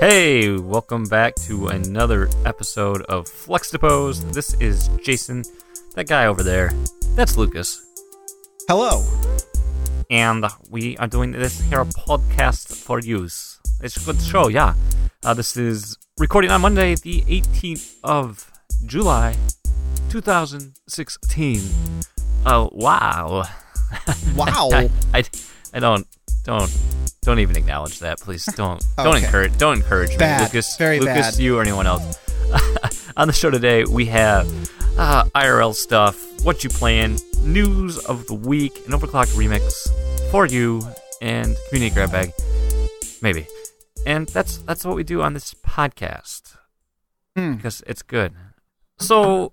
Hey, welcome back to another episode of Flex Depose. This is Jason. That guy over there, that's Lucas. Hello. And we are doing this here podcast for use. It's a good show, yeah. Uh, this is recording on Monday, the 18th of July, 2016. Oh, wow. Wow. I, I, I don't, don't, don't even acknowledge that, please. Don't, don't Okay. encourage, don't encourage Bad. me, Lucas. Very Lucas, bad. you or anyone else. On the show today, we have uh, IRL stuff, what you playing, news of the week, an overclocked remix for you, and community grab bag, maybe. And that's that's what we do on this podcast Hmm. because it's good. So,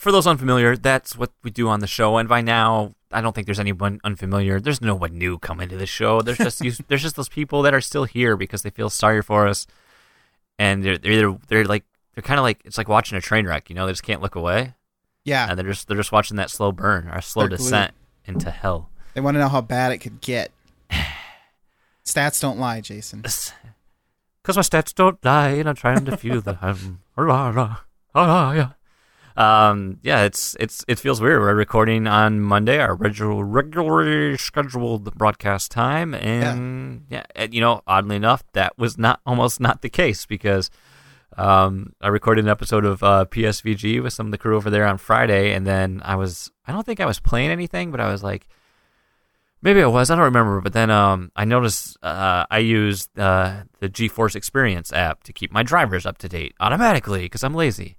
for those unfamiliar, that's what we do on the show. And by now, I don't think there's anyone unfamiliar. There's no one new coming to the show. There's just you, there's just those people that are still here because they feel sorry for us, and they're they're either, they're like they're kind of like it's like watching a train wreck. You know, they just can't look away, Yeah. and they're just they're just watching that slow burn or slow They're glued. descent into hell. They want to know how bad it could get. Stats don't lie, Jason. Because my stats don't lie, and I'm trying to feel that I'm. Ah, yeah. Um, yeah, it's it's it feels weird. We're recording on Monday, our regular regularly scheduled broadcast time, and yeah, and, you know, oddly enough, that was not almost not the case because um, I recorded an episode of uh, PSVG with some of the crew over there on Friday, and then I was I don't think I was playing anything, but I was like. Maybe I was. I don't remember. But then um, I noticed uh, I used uh, the GeForce Experience app to keep my drivers up to date automatically because I'm lazy.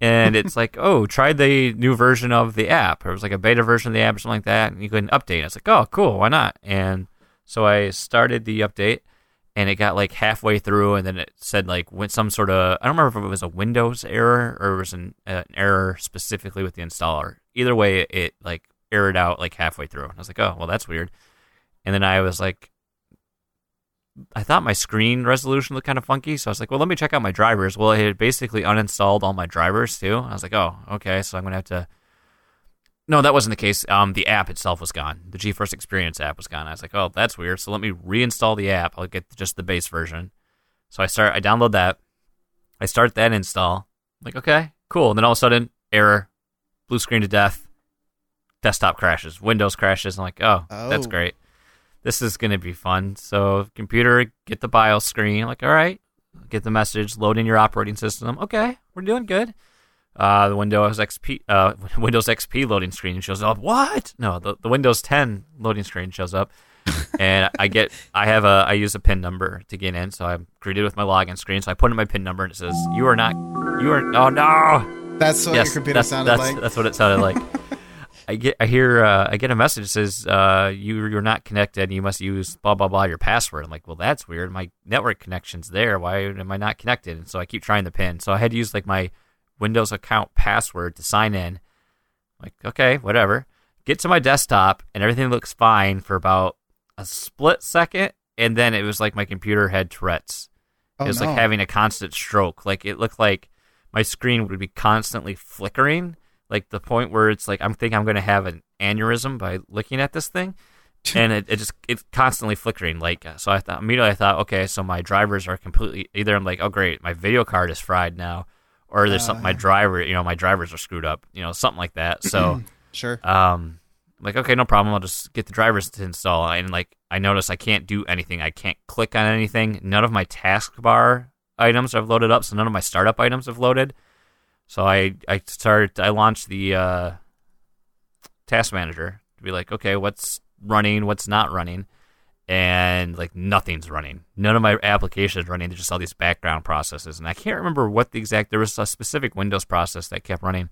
And it's like, oh, try the new version of the app. Or it was like a beta version of the app or something like that. And you couldn't update. I was like, oh, cool. Why not? And so I started the update and it got like halfway through and then it said like went some sort of I don't remember if it was a Windows error or it was an, uh, an error specifically with the installer. Either way, it like errored out like halfway through. And I was like, oh, well, that's weird. And then I was like, I thought my screen resolution looked kind of funky, so I was like, well, let me check out my drivers. Well, it had basically uninstalled all my drivers too. I was like, oh, okay, so I'm gonna have to. No, that wasn't the case. Um, the app itself was gone. The GeForce Experience app was gone. I was like, oh, that's weird. So let me reinstall the app. I'll get just the base version. So I start. I download that. I start that install. I'm like, okay, cool. And then all of a sudden, error, blue screen to death, desktop crashes, Windows crashes. I'm like, oh, that's Oh. great. This is gonna be fun. So computer, get the BIOS screen. Like, all right, get the message, load in your operating system. Okay, we're doing good. Uh, the Windows XP, uh, Windows XP loading screen shows up. What? No, the, the Windows 10 loading screen shows up, and I get, I have a, I use a PIN number to get in, so I'm greeted with my login screen. So I put in my PIN number, and it says, "You are not, you are, oh no, That's what yes, your computer that's, sounded that's, like. That's what it sounded like. I get, I hear, uh, I get a message that says, uh, you, you're not connected. And You must use blah blah blah your password. I'm like, well, that's weird. My network connection's there. Why am I not connected? And so I keep trying the pin. So I had to use like my Windows account password to sign in. Like, okay, whatever. Get to my desktop and everything looks fine for about a split second, and then it was like my computer had Tourette's. Oh, it was no. like having a constant stroke. Like it looked like my screen would be constantly flickering, like the point where it's like I'm thinking I'm going to have an aneurysm by looking at this thing, and it, it just it's constantly flickering. Like uh, so, I thought immediately I thought, okay, so my drivers are completely either I'm like, oh great, my video card is fried now, or there's something my Uh. driver, you know, my drivers are screwed up, you know, something like that. So. Sure. Um, I'm like, okay, no problem. I'll just get the drivers to install. And like, I notice I can't do anything. I can't click on anything. None of my taskbar items have loaded up, so none of my startup items have loaded. So I I started. I launched the uh, task manager to be like, okay, what's running, what's not running, and like nothing's running. None of my applications running. There's just all these background processes, and I can't remember what the exact. There was a specific Windows process that kept running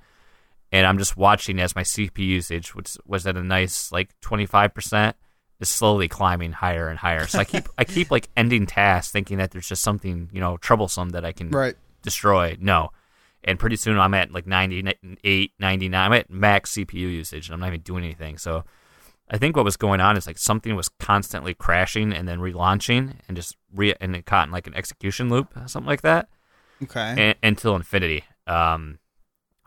and I'm just watching as my CPU usage, which was at a nice like 25%, is slowly climbing higher and higher. So I keep I keep like ending tasks, thinking that there's just something you know troublesome that I can Right. destroy. No, and pretty soon I'm at like 98, 99. I'm at max CPU usage, and I'm not even doing anything. So I think what was going on is like something was constantly crashing and then relaunching, and just re and it caught in like an execution loop, something like that Okay. until infinity. Um,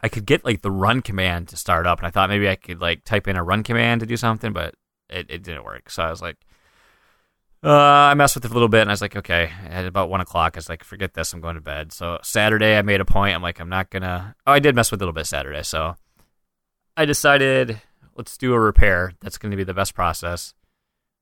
I could get like the run command to start up, and I thought maybe I could like type in a run command to do something, but it, it didn't work. So I was like, Uh, I messed with it a little bit, and I was like, okay. At about one o'clock, I was like, forget this, I'm going to bed. So Saturday, I made a point. I'm like, I'm not gonna. Oh, I did mess with it a little bit Saturday, so I decided let's do a repair. That's going to be the best process.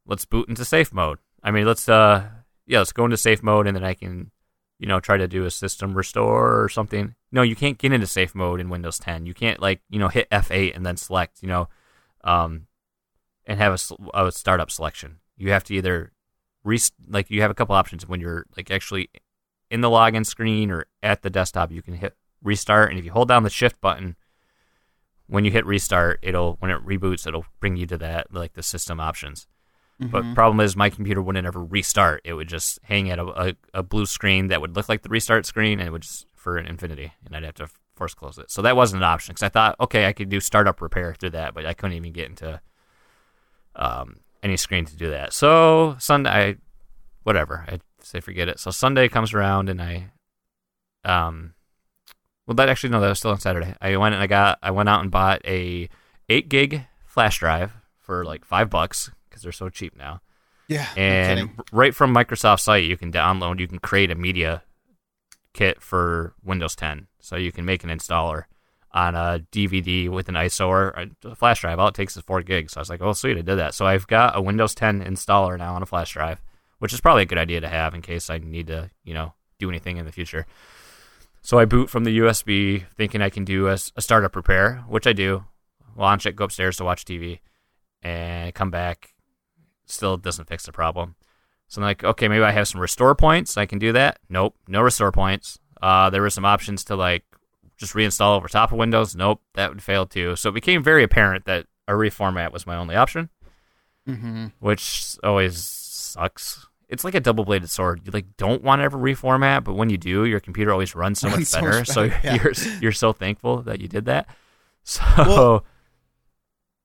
Let's boot into safe mode. I mean, let's uh, yeah, let's go into safe mode, and then I can, you know, try to do a system restore or something. No, you can't get into safe mode in Windows 10. You can't like, you know, hit F8 and then select, you know, um, and have a, a startup selection. You have to either re- like you have a couple options when you're like actually in the login screen or at the desktop. You can hit restart, and if you hold down the shift button when you hit restart, it'll when it reboots, it'll bring you to that like the system options. Mm-hmm. But problem is, my computer wouldn't ever restart. It would just hang at a, a, a, blue screen that would look like the restart screen, and it would just for an infinity, and I'd have to force close it. So that wasn't an option because I thought, okay, I could do startup repair through that, but I couldn't even get into um, any screen to do that. So Sunday, I, whatever, I say forget it. So Sunday comes around, and I, um, well, that actually no, that was still on Saturday. I went and I got, I went out and bought a eight gig flash drive for like five bucks because they're so cheap now. Yeah. And right from Microsoft site, you can download, you can create a media kit for Windows 10. So you can make an installer on a DVD with an ISO or a flash drive. All it takes is four gigs. So I was like, oh, sweet, I did that. So I've got a Windows 10 installer now on a flash drive, which is probably a good idea to have in case I need to, you know, do anything in the future. So I boot from the USB, thinking I can do a, a startup repair, which I do. Launch it, go upstairs to watch TV, and come back. Still doesn't fix the problem. So I'm like, okay, maybe I have some restore points. I can do that. Nope, no restore points. Uh, there were some options to like just reinstall over top of Windows. Nope, that would fail too. So it became very apparent that a reformat was my only option, mm-hmm. which always sucks. It's like a double-bladed sword. You like don't want to ever reformat, but when you do, your computer always runs so much Runs so better. much So yeah. you're you're so thankful that you did that. So Well,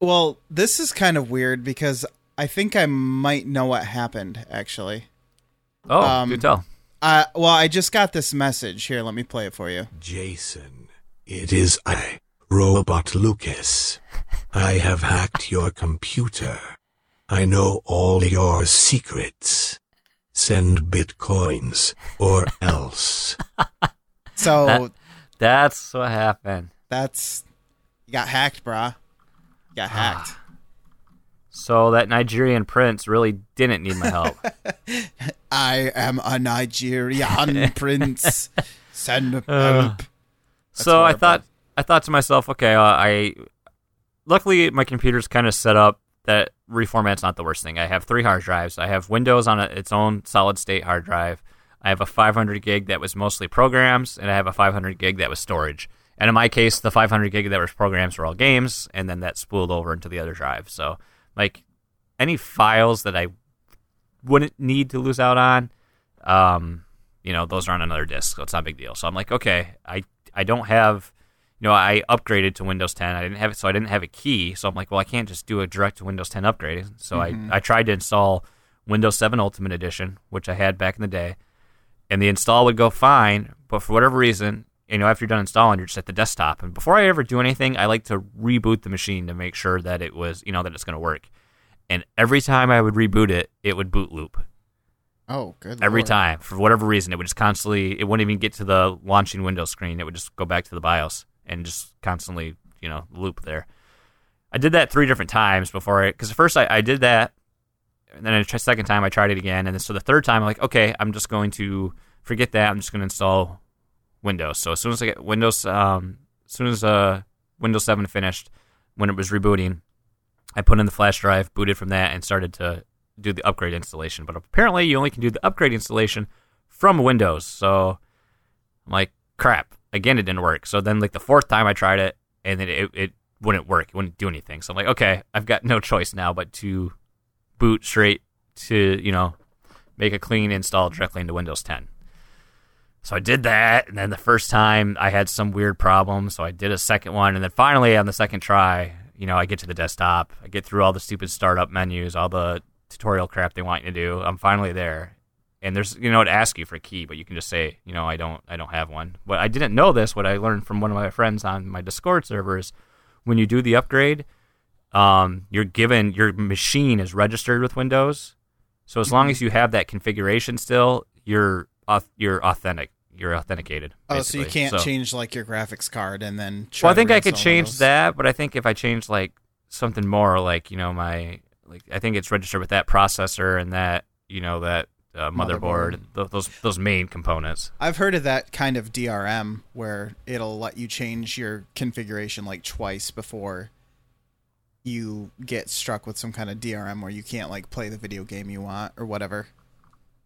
Well, this is kind of weird because I think I might know what happened actually. oh, um, do tell. Uh, well, I just got this message. Here, let me play it for you. Jason, it is I, Robot Lucas. I have hacked your computer. I know all your secrets. Send bitcoins or else. So That- That's what happened. that's you got hacked, brah. You got hacked. So that Nigerian prince really didn't need my help. I am a Nigerian prince. Send help. Uh, so I thought I thought to myself, okay, uh, I luckily my computer's kind of set up that reformat's not the worst thing. I have three hard drives. I have Windows on a, its own solid state hard drive. I have a 500 gig that was mostly programs, and I have a 500 gig that was storage. And in my case, the 500 gig that was programs were all games, and then that spooled over into the other drive. So, like, any files that I wouldn't need to lose out on, um, you know, those are on another disk, so it's not a big deal. So I'm like, okay, I I don't have, you know, I upgraded to Windows 10. I didn't have it, so I didn't have a key. So I'm like, well, I can't just do a direct to Windows 10 upgrade. So I mm-hmm. I tried to install Windows 7 Ultimate Edition, which I had back in the day, and the install would go fine, but for whatever reason. You know, after you're done installing, you're just at the desktop. And before I ever do anything, I like to reboot the machine to make sure that it was, you know, that it's going to work. And every time I would reboot it, it would boot loop Oh, good. every lord. time for whatever reason it would just constantly it wouldn't even get to the launching windows screen it would just go back to the bios and just constantly you know loop there i did that three different times before i because first I, I did that and then the second time i tried it again and then so the third time i'm like okay i'm just going to forget that i'm just going to install windows so as soon as i get windows um as soon as uh windows 7 finished when it was rebooting i put in the flash drive booted from that and started to do the upgrade installation, but apparently you only can do the upgrade installation from Windows. So I'm like, crap. Again, it didn't work. So then, like the fourth time I tried it, and then it, it wouldn't work. It wouldn't do anything. So I'm like, okay, I've got no choice now but to boot straight to you know make a clean install directly into Windows 10. So I did that, and then the first time I had some weird problem, so I did a second one, and then finally on the second try, you know, I get to the desktop, I get through all the stupid startup menus, all the tutorial crap they want you to do. I'm finally there, and there's you know it asks you for a key, but you can just say you know I don't I don't have one. But I didn't know this. What I learned from one of my friends on my Discord servers, when you do the upgrade, um, you're given your machine is registered with Windows, So as long as you have that configuration still, you're you're authentic. You're authenticated. Oh, so you can't So- change like your graphics card and then. Well, I think I could change Windows. that, but I think if I change like something more, like you know my like I think it's registered with that processor and that you know that uh, motherboard, th- those those main components. I've heard of that kind of DRM where it'll let you change your configuration like twice before you get struck with some kind of DRM where you can't like play the video game you want or whatever,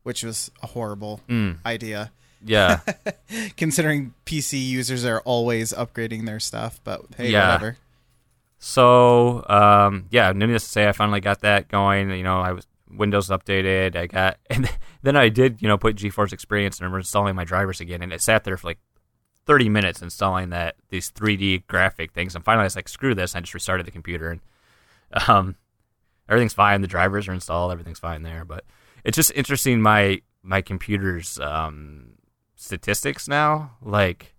which was a horrible Mm, idea yeah, considering PC users are always upgrading their stuff. But hey, Yeah. whatever. So, um, yeah, needless to say, I finally got that going. You know, I was Windows updated. I got, and then I did, you know, put GeForce Experience and I'm installing my drivers again, and it sat there for like 30 minutes installing that these 3D graphic things. And finally, I was like, screw this. I just restarted the computer, and um, everything's fine. The drivers are installed. Everything's fine there. But it's just interesting my my computer's um, statistics now, like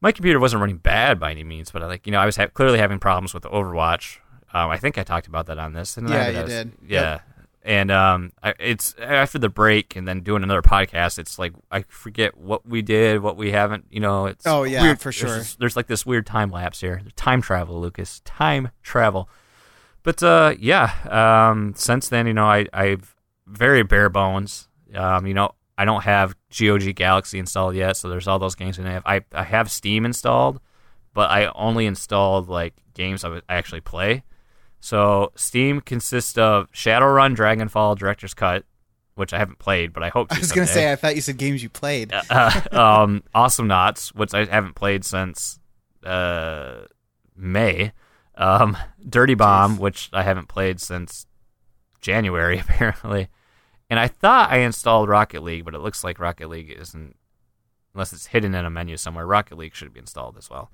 my computer wasn't running bad by any means, but like you know, I was ha- clearly having problems with Overwatch. Um, I think I talked about that on this. I? Yeah, That you I was- did. Yeah, and um, I, it's after the break and then doing another podcast. It's like I forget what we did, what we haven't. You know, it's Oh, yeah, weird. for There's sure. this- There's, like this weird time lapse here. Time travel, Lucas. Time travel. But uh, yeah, um, since then, you know, I I've very bare bones. Um, you know, I don't have GOG Galaxy installed yet, so there's all those games in it. I I have Steam installed, but I only installed like games I would- I actually play. So Steam consists of Shadowrun, Dragonfall, Director's Cut, which I haven't played, but I hope to. I was gonna say I thought you said games you played. uh, um, Awesomenauts, which I haven't played since uh, May. Um, Dirty Bomb, which I haven't played since January, apparently. And I thought I installed Rocket League, but it looks like Rocket League isn't, unless it's hidden in a menu somewhere. Rocket League should be installed as well.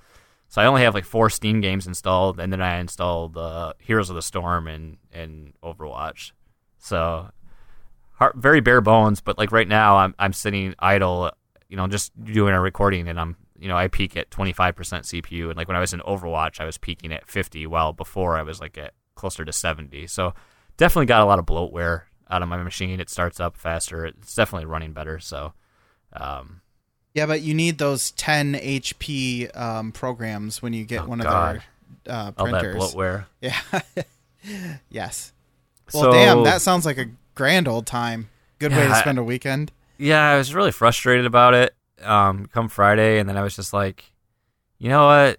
So I only have like four Steam games installed, and then I installed uh, Heroes of the Storm and and Overwatch. So har very bare bones, but like right now I'm I'm sitting idle, you know, just doing a recording, and I'm you know I peak at 25% CPU, and like when I was in Overwatch, I was peaking at 50, while before I was like at closer to 70. So definitely got a lot of bloatware out of my machine. It starts up faster. It's definitely running better. So. Um, Yeah, but you need those 10 HP um, programs when you get Oh, one God. of their uh, all that printers. bloatware. Yeah. yes. Well, So- damn, that sounds like a grand old time. Good way to spend a weekend. yeah, I was really frustrated about it. Um, come Friday, and then I was just like, you know what?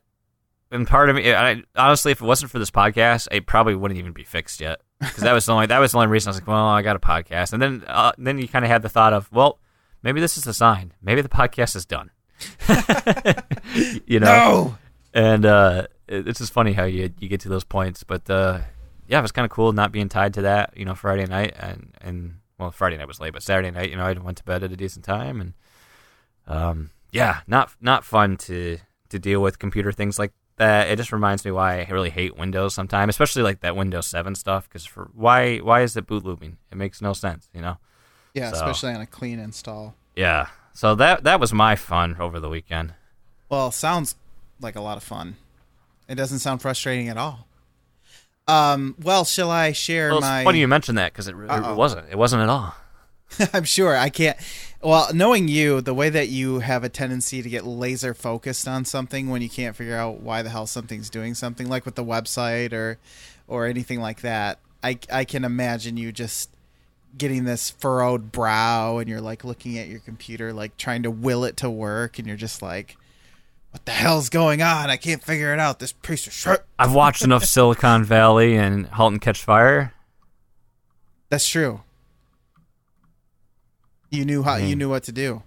And part of me, I, honestly, if it wasn't for this podcast, it probably wouldn't even be fixed yet. Because that was the only that was the only reason I was like, well, I got a podcast, and then uh, then you kind of had the thought of, well, maybe this is a sign. Maybe the podcast is done. you know, No. and uh, it- it's just funny how you you get to those points. But uh, yeah, it was kind of cool not being tied to that. You know, Friday night and and well, Friday night was late, but Saturday night, you know, I went to bed at a decent time, and um, yeah, not not fun to to deal with computer things like that. It just reminds me why I really hate Windows sometimes, especially like that Windows Seven stuff. Because for why why is it boot looping? It makes no sense, you know. Yeah, So- especially on a clean install. Yeah. So that that was my fun over the weekend. Well, sounds like a lot of fun. It doesn't sound frustrating at all. Um, well, shall I share Well, my funny you mentioned that because it, it wasn't. It wasn't at all. I'm sure I can't. Well, knowing you, the way that you have a tendency to get laser focused on something when you can't figure out why the hell something's doing something, like with the website or or anything like that, I I can imagine you just getting this furrowed brow and you're like looking at your computer, like trying to will it to work, and you're just like, "What the hell's going on? I can't figure it out. This piece of shit." I've watched enough Silicon Valley and *Halt and Catch Fire*. That's true. You knew how you Hmm. knew what to do.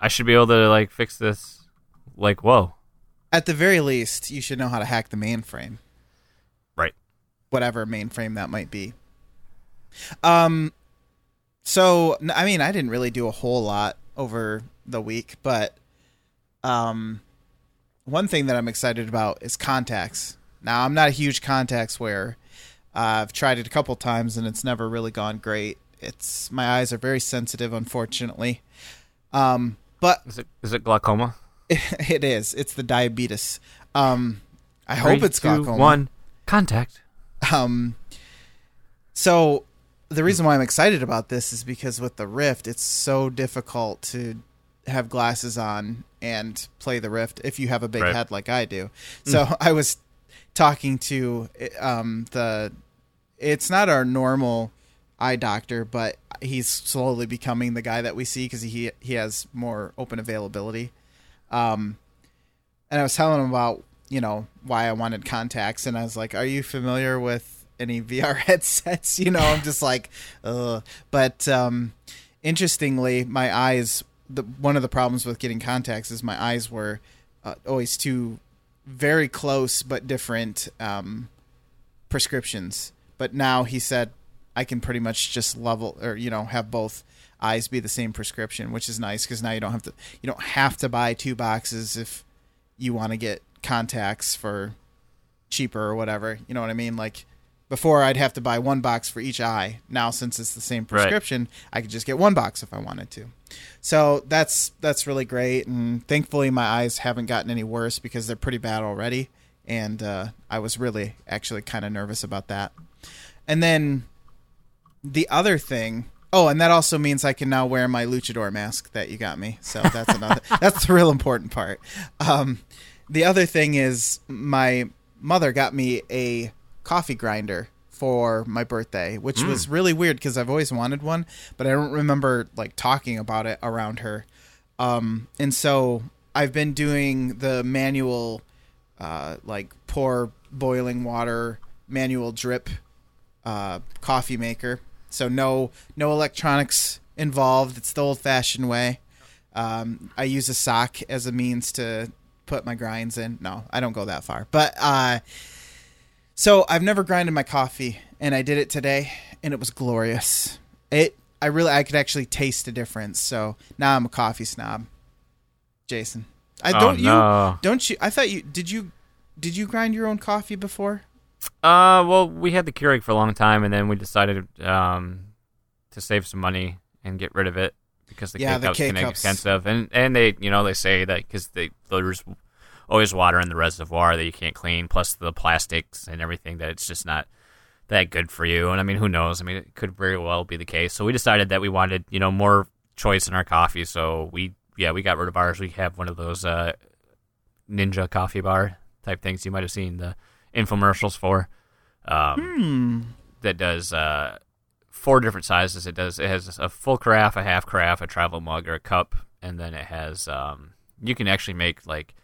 I should be able to like fix this. Like, whoa, At the very least, you should know how to hack the mainframe. right? whatever mainframe that might be. Um, so I mean, I didn't really do a whole lot over the week, but um, one thing that I'm excited about is contacts. Now, I'm not a huge contacts wearer. Uh, I've tried it a couple times and it's never really gone great. It's my eyes are very sensitive, unfortunately. Um, but Is it is it glaucoma? it is. It's the diabetes. Um, I hope it's two, glaucoma. One contact. Um, so the reason why I'm excited about this is because with the Rift, it's so difficult to have glasses on and play the Rift if you have a big Right. head like I do. So I was talking to um, the. It's not our normal eye doctor, but he's slowly becoming the guy that we see because he he has more open availability. Um, and I was telling him about you know why I wanted contacts, and I was like, "Are you familiar with any VR headsets?" You know, I'm just like, Ugh. But um, interestingly, my eyes. The one of the problems with getting contacts is my eyes were uh, always too very close but different um, prescriptions. But now he said I can pretty much just level or you know have both eyes be the same prescription, which is nice because now you don't have to you don't have to buy two boxes if you want to get contacts for cheaper or whatever. You know what I mean? Like before, I'd have to buy one box for each eye. Now, since it's the same Right. prescription, I could just get one box if I wanted to. So that's that's really great, and thankfully my eyes haven't gotten any worse because they're pretty bad already. And uh, I was really actually kind of nervous about that. And then the other thing. Oh, and that also means I can now wear my luchador mask that you got me. So that's another. that's the real important part. Um, the other thing is my mother got me a coffee grinder for my birthday, which was really weird because I've always wanted one, but I don't remember like talking about it around her. Um, and so I've been doing the manual, uh, like pour boiling water, manual drip uh, coffee maker. So no no electronics involved. It's the old fashioned way. Um, I use a sock as a means to put my grinds in. No, I don't go that far. But uh, so I've never grinded my coffee, and I did it today, and it was glorious. It I really I could actually taste the difference. So now I'm a coffee snob. Jason, I Oh, don't you no. don't you? I thought you did you did you grind your own coffee before? Uh, well, we had the Keurig for a long time, and then we decided um, to save some money and get rid of it because the Yeah, K the cups K can get cups. expensive, and and they you know they say that because they there's always water in the reservoir that you can't clean, plus the plastics and everything that it's just not that good for you. And I mean, who knows? I mean, it could very well be the case. So we decided that we wanted you know more choice in our coffee, so we yeah we got rid of ours. We have one of those uh, Ninja coffee bar type things you might have seen the infomercials for. Um, Hmm. that does uh, four different sizes. It does it has a full carafe, a half carafe, a travel mug, or a cup, and then it has um, you can actually make like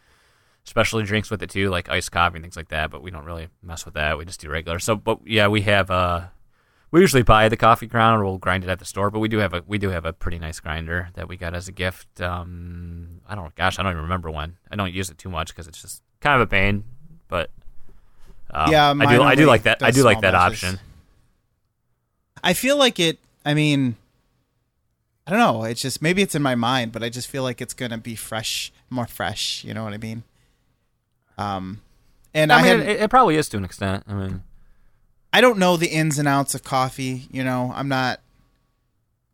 specialty drinks with it too, like iced coffee and things like that. But we don't really mess with that. We just do regular. So, but yeah, we have uh, we usually buy the coffee ground or we'll grind it at the store. But we do have a we do have a pretty nice grinder that we got as a gift. Um, I don't gosh, I don't even remember when. I don't use it too much because it's just kind of a pain, but. Um, Yeah, I do. I do like that. I do like that option. I feel like it. I mean, I don't know. It's just maybe it's in my mind, but I just feel like it's gonna be fresh, more fresh. You know what I mean? Um, and I, I mean, had, it, it probably is to an extent. I mean, I don't know the ins and outs of coffee. You know, I'm not.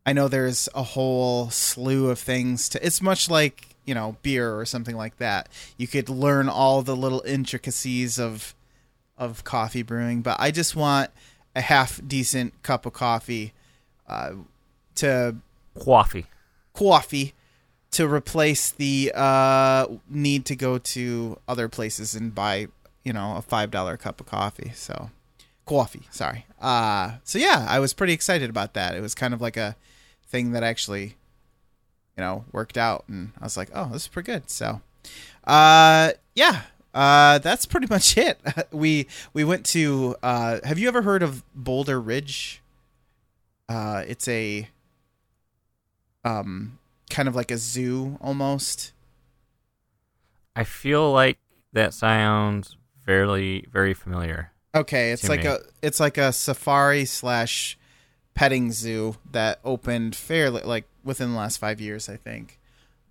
I know there's a whole slew of things to. It's much like you know beer or something like that. You could learn all the little intricacies of of coffee brewing, but I just want a half decent cup of coffee uh, to coffee. coffee to replace the uh, need to go to other places and buy you know a five dollar cup of coffee. So coffee, sorry. Uh, so yeah, I was pretty excited about that. It was kind of like a thing that actually you know worked out, and I was like, oh, this is pretty good. So uh, yeah. Uh, that's pretty much it. we we went to. Uh, have you ever heard of Boulder Ridge? Uh, it's a um kind of like a zoo almost. I feel like that sounds fairly very familiar. Okay, it's like me. a it's like a safari slash petting zoo that opened fairly like within the last five years, I think.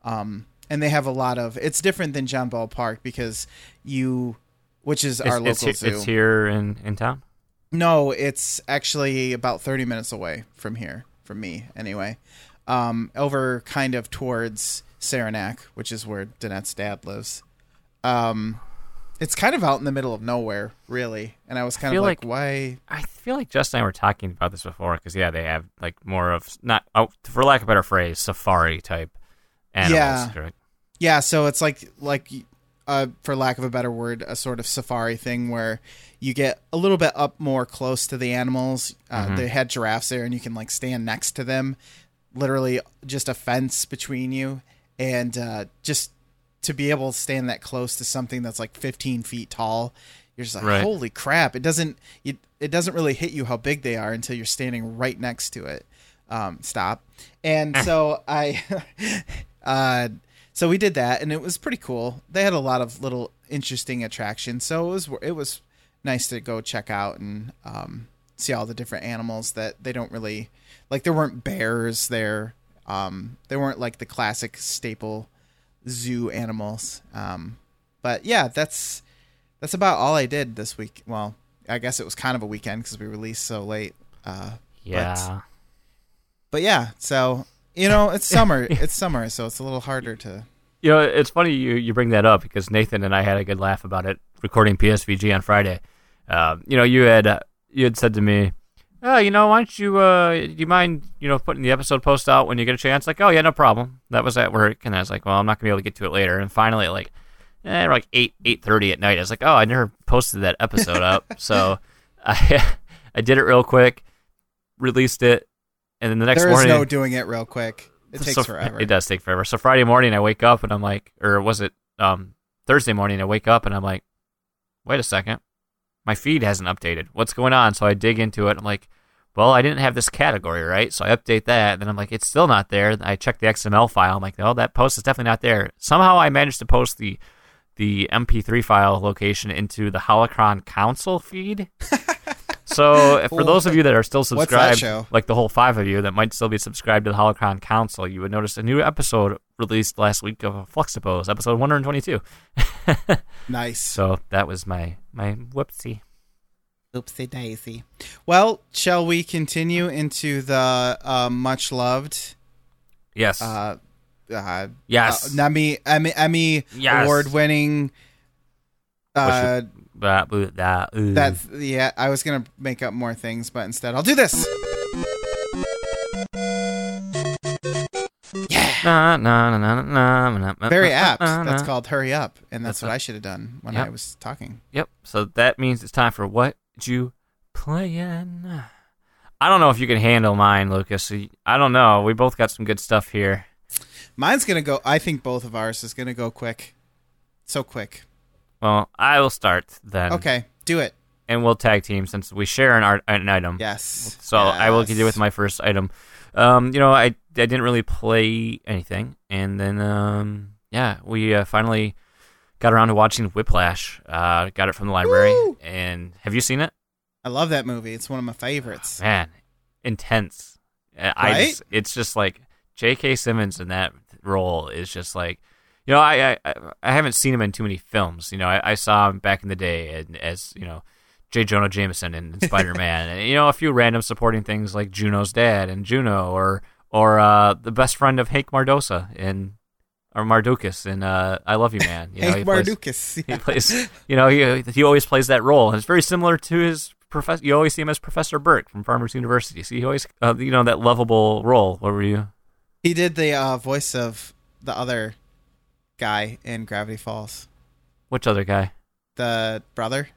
Um, and they have a lot of. It's different than John Ball Park because you, which is our it's, local it's, zoo. it's here in in town. No, it's actually about 30 minutes away from here, from me anyway. Um, over kind of towards Saranac, which is where Danette's dad lives. Um, It's kind of out in the middle of nowhere, really. And I was kind of like, like- why? I feel like Justin and I were talking about this before because yeah, they have like more of not oh, for lack of a better phrase, safari type animals. Yeah. correct? Yeah, so it's like like uh, for lack of a better word, a sort of safari thing where you get a little bit up more close to the animals. Uh, They had giraffes there, and you can like stand next to them, literally just a fence between you, and uh, just to be able to stand that close to something that's like 15 feet tall. You're just like, Right. holy crap! It doesn't it, it doesn't really hit you how big they are until you're standing right next to it. Um, stop. And so I, uh, so we did that, and it was pretty cool. They had a lot of little interesting attractions, so it was it was nice to go check out and um, see all the different animals that they don't really like. There weren't bears there. Um, they weren't like the classic staple zoo animals. Um, but yeah, that's that's about all I did this week. Well, I guess it was kind of a weekend because we released so late. Uh, Yeah. but yeah, so you know, it's summer. it's summer, so it's a little harder to. You know, it's funny you, you bring that up because Nathan and I had a good laugh about it recording PSVG on Friday. Um, you know, you had uh, you had said to me, "Oh, you know, why don't you uh, do you mind you know putting the episode post out when you get a chance?" Like, "Oh yeah, no problem." That was at work, and I was like, "Well, I'm not gonna be able to get to it later." And finally, like, eh, like eight eight thirty at night, I was like, "Oh, I never posted that episode up," so I I did it real quick, released it, and then the next There morning there is no doing it real quick. It takes so- forever. It does take forever. So Friday morning, I wake up and I'm like, or was it um, Thursday morning? I wake up and I'm like, wait a second, my feed hasn't updated. What's going on? So I dig into it. I'm like, well, I didn't have this category right, so I update that. And then I'm like, it's still not there. I check the XML file. I'm like, oh, that post is definitely not there. Somehow I managed to post the the MP3 file location into the Holocron Council feed. So for those of you that are still subscribed, like the whole five of you that might still be subscribed to the Holocron Council, you would notice a new episode released last week of Fluxipose, episode 122. nice. So that was my my whoopsie. Oopsie daisy. Well, shall we continue into the uh, much loved Yes. uh, uh, yes. uh, Emmy Emmy, Emmy Yes. award winning. Uh, Blah, blah, blah, that's yeah. I was gonna make up more things, but instead I'll do this. Na, na, na, na, Very apt. That's called "Hurry Up," and that's, That's what I should have done when Yep. I was talking. Yep. So that means it's time for what you playing. I don't know if you can handle mine, Lucas. I don't know. We both got some good stuff here. Mine's gonna go. I think both of ours is gonna go quick. So quick. Well, I will start then. Okay, do it. And we'll tag team since we share an, art, an item. Yes. So I will Yes. continue with my first item. Um, you know, I I didn't really play anything, and then um, yeah, we uh, finally got around to watching Whiplash. Uh, got it from the library, Woo! and have you seen it? I love that movie. It's one of my favorites. Man, intense. Uh, I Right? just, it's just like J.K. Simmons in that role is just like. You know, I, I I haven't seen him in too many films. You know, I, I saw him back in the day and as you know, J. Jonah Jameson in, Spider Man, and you know a few random supporting things like Juno's dad and Juno, or or uh, the best friend of Hank Mardosa in or Mardukas in uh, I Love You Man. You know, Hank Mardukas. he plays, you know, he he always plays that role, and it's very similar to his professor. You always see him as Professor Burke from Farmers University. So he always, uh, you know, that lovable role. What were you? He did the uh, voice of the other guy in Gravity Falls, Which other guy? the brother.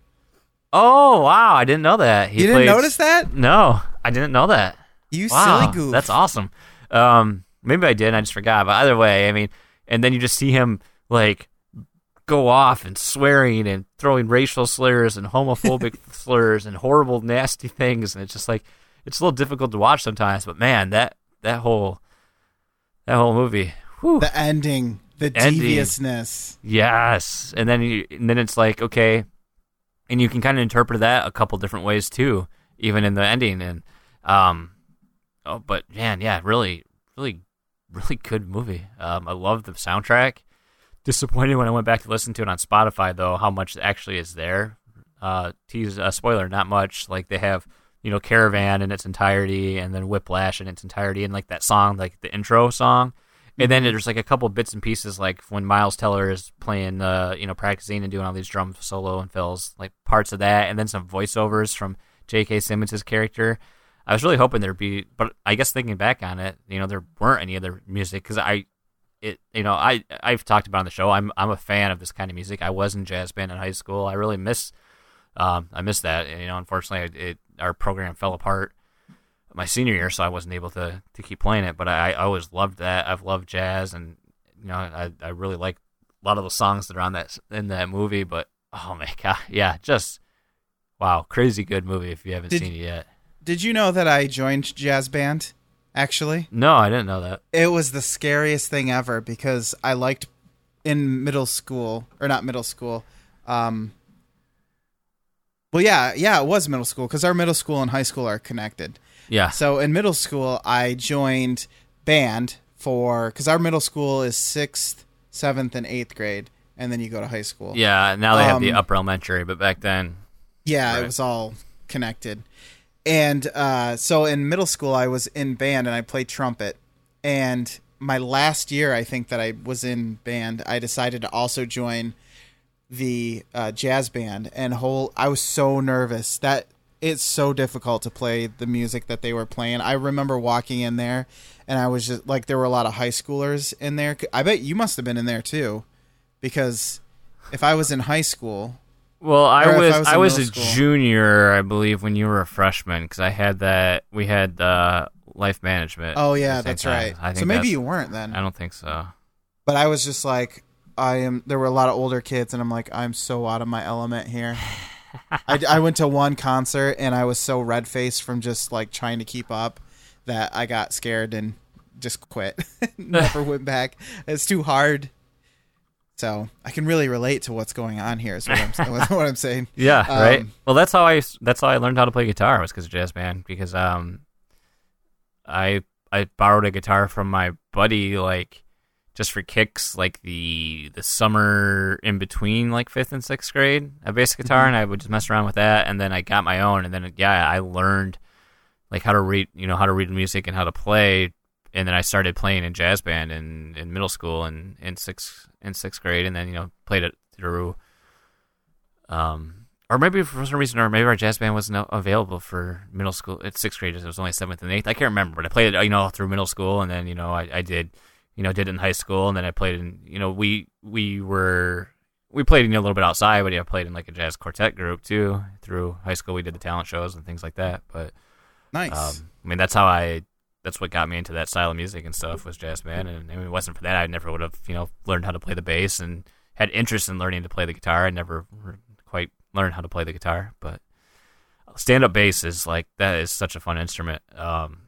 Oh wow, I didn't know that. He you didn't plays- notice that? No, I didn't know that. You Wow, silly goof. that's awesome. Um, maybe I did. I just forgot. But either way, I mean, and then you just see him like go off and swearing and throwing racial slurs and homophobic slurs and horrible, nasty things, and it's just like it's a little difficult to watch sometimes. But man, that that whole that whole movie, whew, The ending, the Ending. deviousness. Yes, and then you, and then it's like okay, and you can kind of interpret that a couple different ways too, even in the ending. And um, oh, but man, yeah, really, really, really good movie. Um, I love the soundtrack. Disappointed when I went back to listen to it on Spotify though, how much actually is there. Uh, tease uh, spoiler, not much. Like they have you know Caravan in its entirety, and then Whiplash in its entirety, and like that song, like the intro song And then there's like a couple bits and pieces, like when Miles Teller is playing, uh, you know, practicing and doing all these drum solo and fills, like parts of that, and then some voiceovers from J.K. Simmons' character. I was really hoping there'd be, but I guess thinking back on it, you know, there weren't any other music because I, it, you know, I I've talked about on the show. I'm I'm a fan of this kind of music. I was in jazz band in high school. I really miss, um, I miss that. And, you know, unfortunately, it, our program fell apart my senior year, so I wasn't able to to keep playing it. But I, I always loved that. I've loved jazz, and you know, I I really like a lot of the songs that are on that in that movie. But oh my god, yeah, just wow, crazy good movie if you haven't Did- seen it yet. Did you know that I joined jazz band? Actually, No, I didn't know that. it was the scariest thing ever because I liked in middle school or not middle school. Um, well, yeah, yeah, it was middle school because our middle school and high school are connected. Yeah, So in middle school, I joined band for because our middle school is sixth, seventh, and eighth grade, and then you go to high school. yeah. Now they have the Um, upper elementary, but back then, Yeah, Right. it was all connected. And uh, so in middle school, I was in band and I played trumpet. And my last year, I think that I was in band, I decided to also join the uh, jazz band. And whole, I was so nervous that it's so difficult to play the music that they were playing. I remember walking in there, and I was just like, there were a lot of high schoolers in there. I bet you must have been in there too, because if I was in high school, Well, I was I was I was, a school. junior, I believe, when you were a freshman because I had that. We had uh, life management. Oh yeah, that's time. right. So maybe you weren't then. I don't think so. But I was just like, I am. There were a lot of older kids, and I'm like, I'm so out of my element here. I, I went to one concert, and I was so red faced from just like trying to keep up that I got scared and just quit. Never went back. It's too hard. So I can really relate to what's going on here. Is what I'm what I'm saying. Yeah, right. Um, Well, that's how I that's how I learned how to play guitar was because of jazz band. Because um, I I borrowed a guitar from my buddy like just for kicks, like the the summer in between like fifth and sixth grade, a bass guitar, Mm-hmm. and I would just mess around with that, and then I got my own, and then yeah, I learned like how to read, you know, how to read music and how to play. And then I started playing in jazz band in, in middle school and in sixth in sixth grade, and then you know played it through um, or maybe for some reason, or maybe our jazz band wasn't available for middle school. At sixth grade, it was only seventh and eighth. I can't remember, but I played it, you know, through middle school, and then you know, I, I did, you know, did it in high school, and then I played in, you know, we we were we played you know, a little bit outside, but yeah, I played in like a jazz quartet group too. Through high school, we did the talent shows and things like that. But Nice. um, I mean, that's how I. That's what got me into that style of music and stuff was jazz band, and if it wasn't for that, I never would have, you know, learned how to play the bass and had interest in learning to play the guitar. I never quite learned how to play the guitar, but stand up bass is like that is such a fun instrument. Um,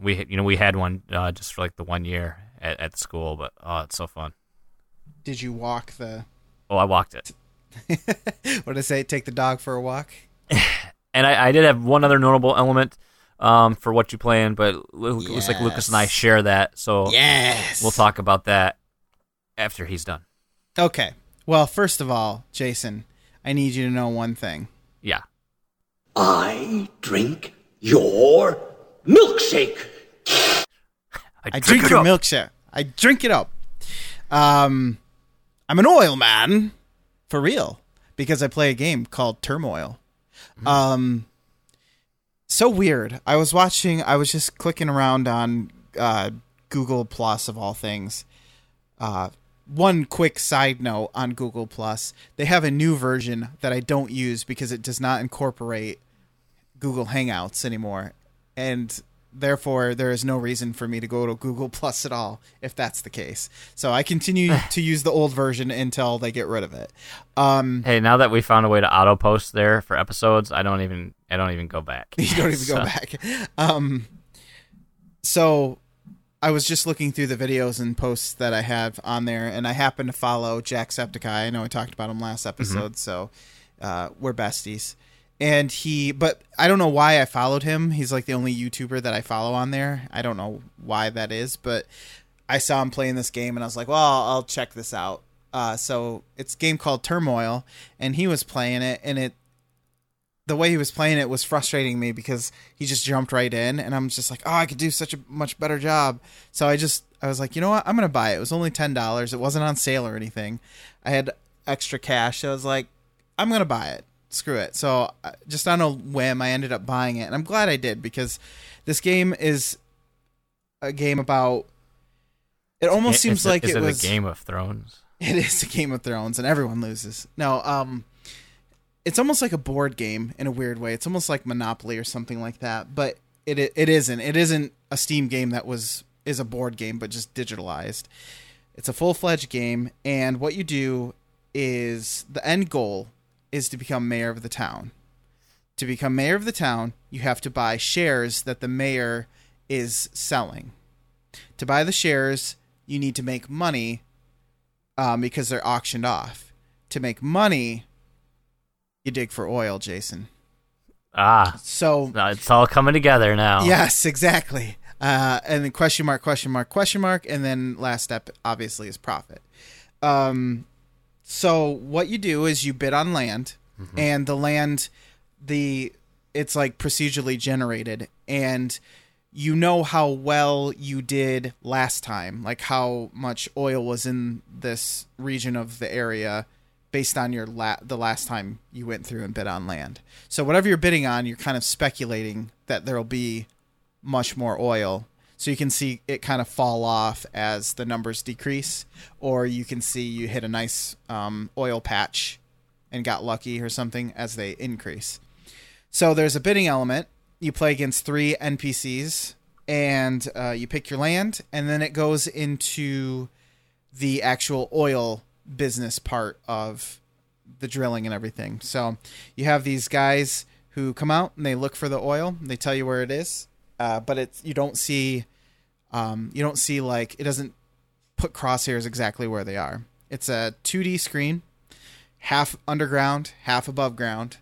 we you know we had one uh, just for like the one year at, at school, but oh, it's so fun. Did you walk the? Oh, I walked it, what did I say? Take the dog for a walk. and I, I did have one other notable element um, for what you playing, but it looks like Lucas and I share that, so Yes. we'll talk about that after he's done. Okay. Well, first of all, Jason, I need you to know one thing. Yeah. I drink your milkshake. I drink it your up. milkshake. I drink it up. Um, I'm an oil man, for real, because I play a game called Turmoil. Um, so weird. I was watching. I was just clicking around on uh, Google Plus of all things. Uh, one quick side note on Google Plus: they have a new version that I don't use because it does not incorporate Google Hangouts anymore, and therefore there is no reason for me to go to Google Plus at all if that's the case. So I continue to use the old version until they get rid of it. Um, Hey, now that we found a way to auto post there for episodes, I don't even I don't even go back. you don't even So- go back. Um, so I was just looking through the videos and posts that I have on there, and I happen to follow jack Jacksepticeye. I know I talked about him last episode, so uh, we're besties. And he, but I don't know why I followed him. He's like the only YouTuber that I follow on there. I don't know why that is, but I saw him playing this game, and I was like, well, I'll, check this out. Uh, so it's game called Turmoil, and he was playing it, and it the way he was playing it was frustrating me because he just jumped right in, and I'm just like, oh, I could do such a much better job. So I just I was like, you know what, I'm gonna buy it. It was only ten dollars. It wasn't on sale or anything. I had extra cash. So I was like, I'm gonna buy it. Screw it. So just on a whim, I ended up buying it, and I'm glad I did because this game is a game about. It almost seems like it it was a Game of Thrones. it is a Game of Thrones, and everyone loses. No, um, it's almost like a board game in a weird way. It's almost like Monopoly or something like that, but it it isn't. It isn't a Steam game that was is a board game, but just digitalized. It's a full fledged game, and what you do is the end goal is to become mayor of the town. To become mayor of the town, you have to buy shares that the mayor is selling. To buy the shares, you need to make money um, because they're auctioned off. To make money, you dig for oil, Jason. Ah, So it's all coming together now. yes, exactly. Uh, and then question mark, question mark, question mark, and then last step obviously is profit. Um, so what you do is you bid on land, mm-hmm. and the land, the it's like procedurally generated, and you know how well you did last time, like how much oil was in this region of the area based on your la- the last time you went through and bid on land. So whatever you're bidding on, you're kind of speculating that there'll be much more oil. So you can see it kind of fall off as the numbers decrease, or you can see you hit a nice um, oil patch and got lucky or something as they increase. So there's a bidding element. You play against three NPCs, and uh, you pick your land, and then it goes into the actual oil business part of the drilling and everything. So you have these guys who come out and they look for the oil. They tell you where it is, uh, but it's you don't see, um, you don't see like it doesn't put crosshairs exactly where they are. It's a 2D screen, half underground, half above ground,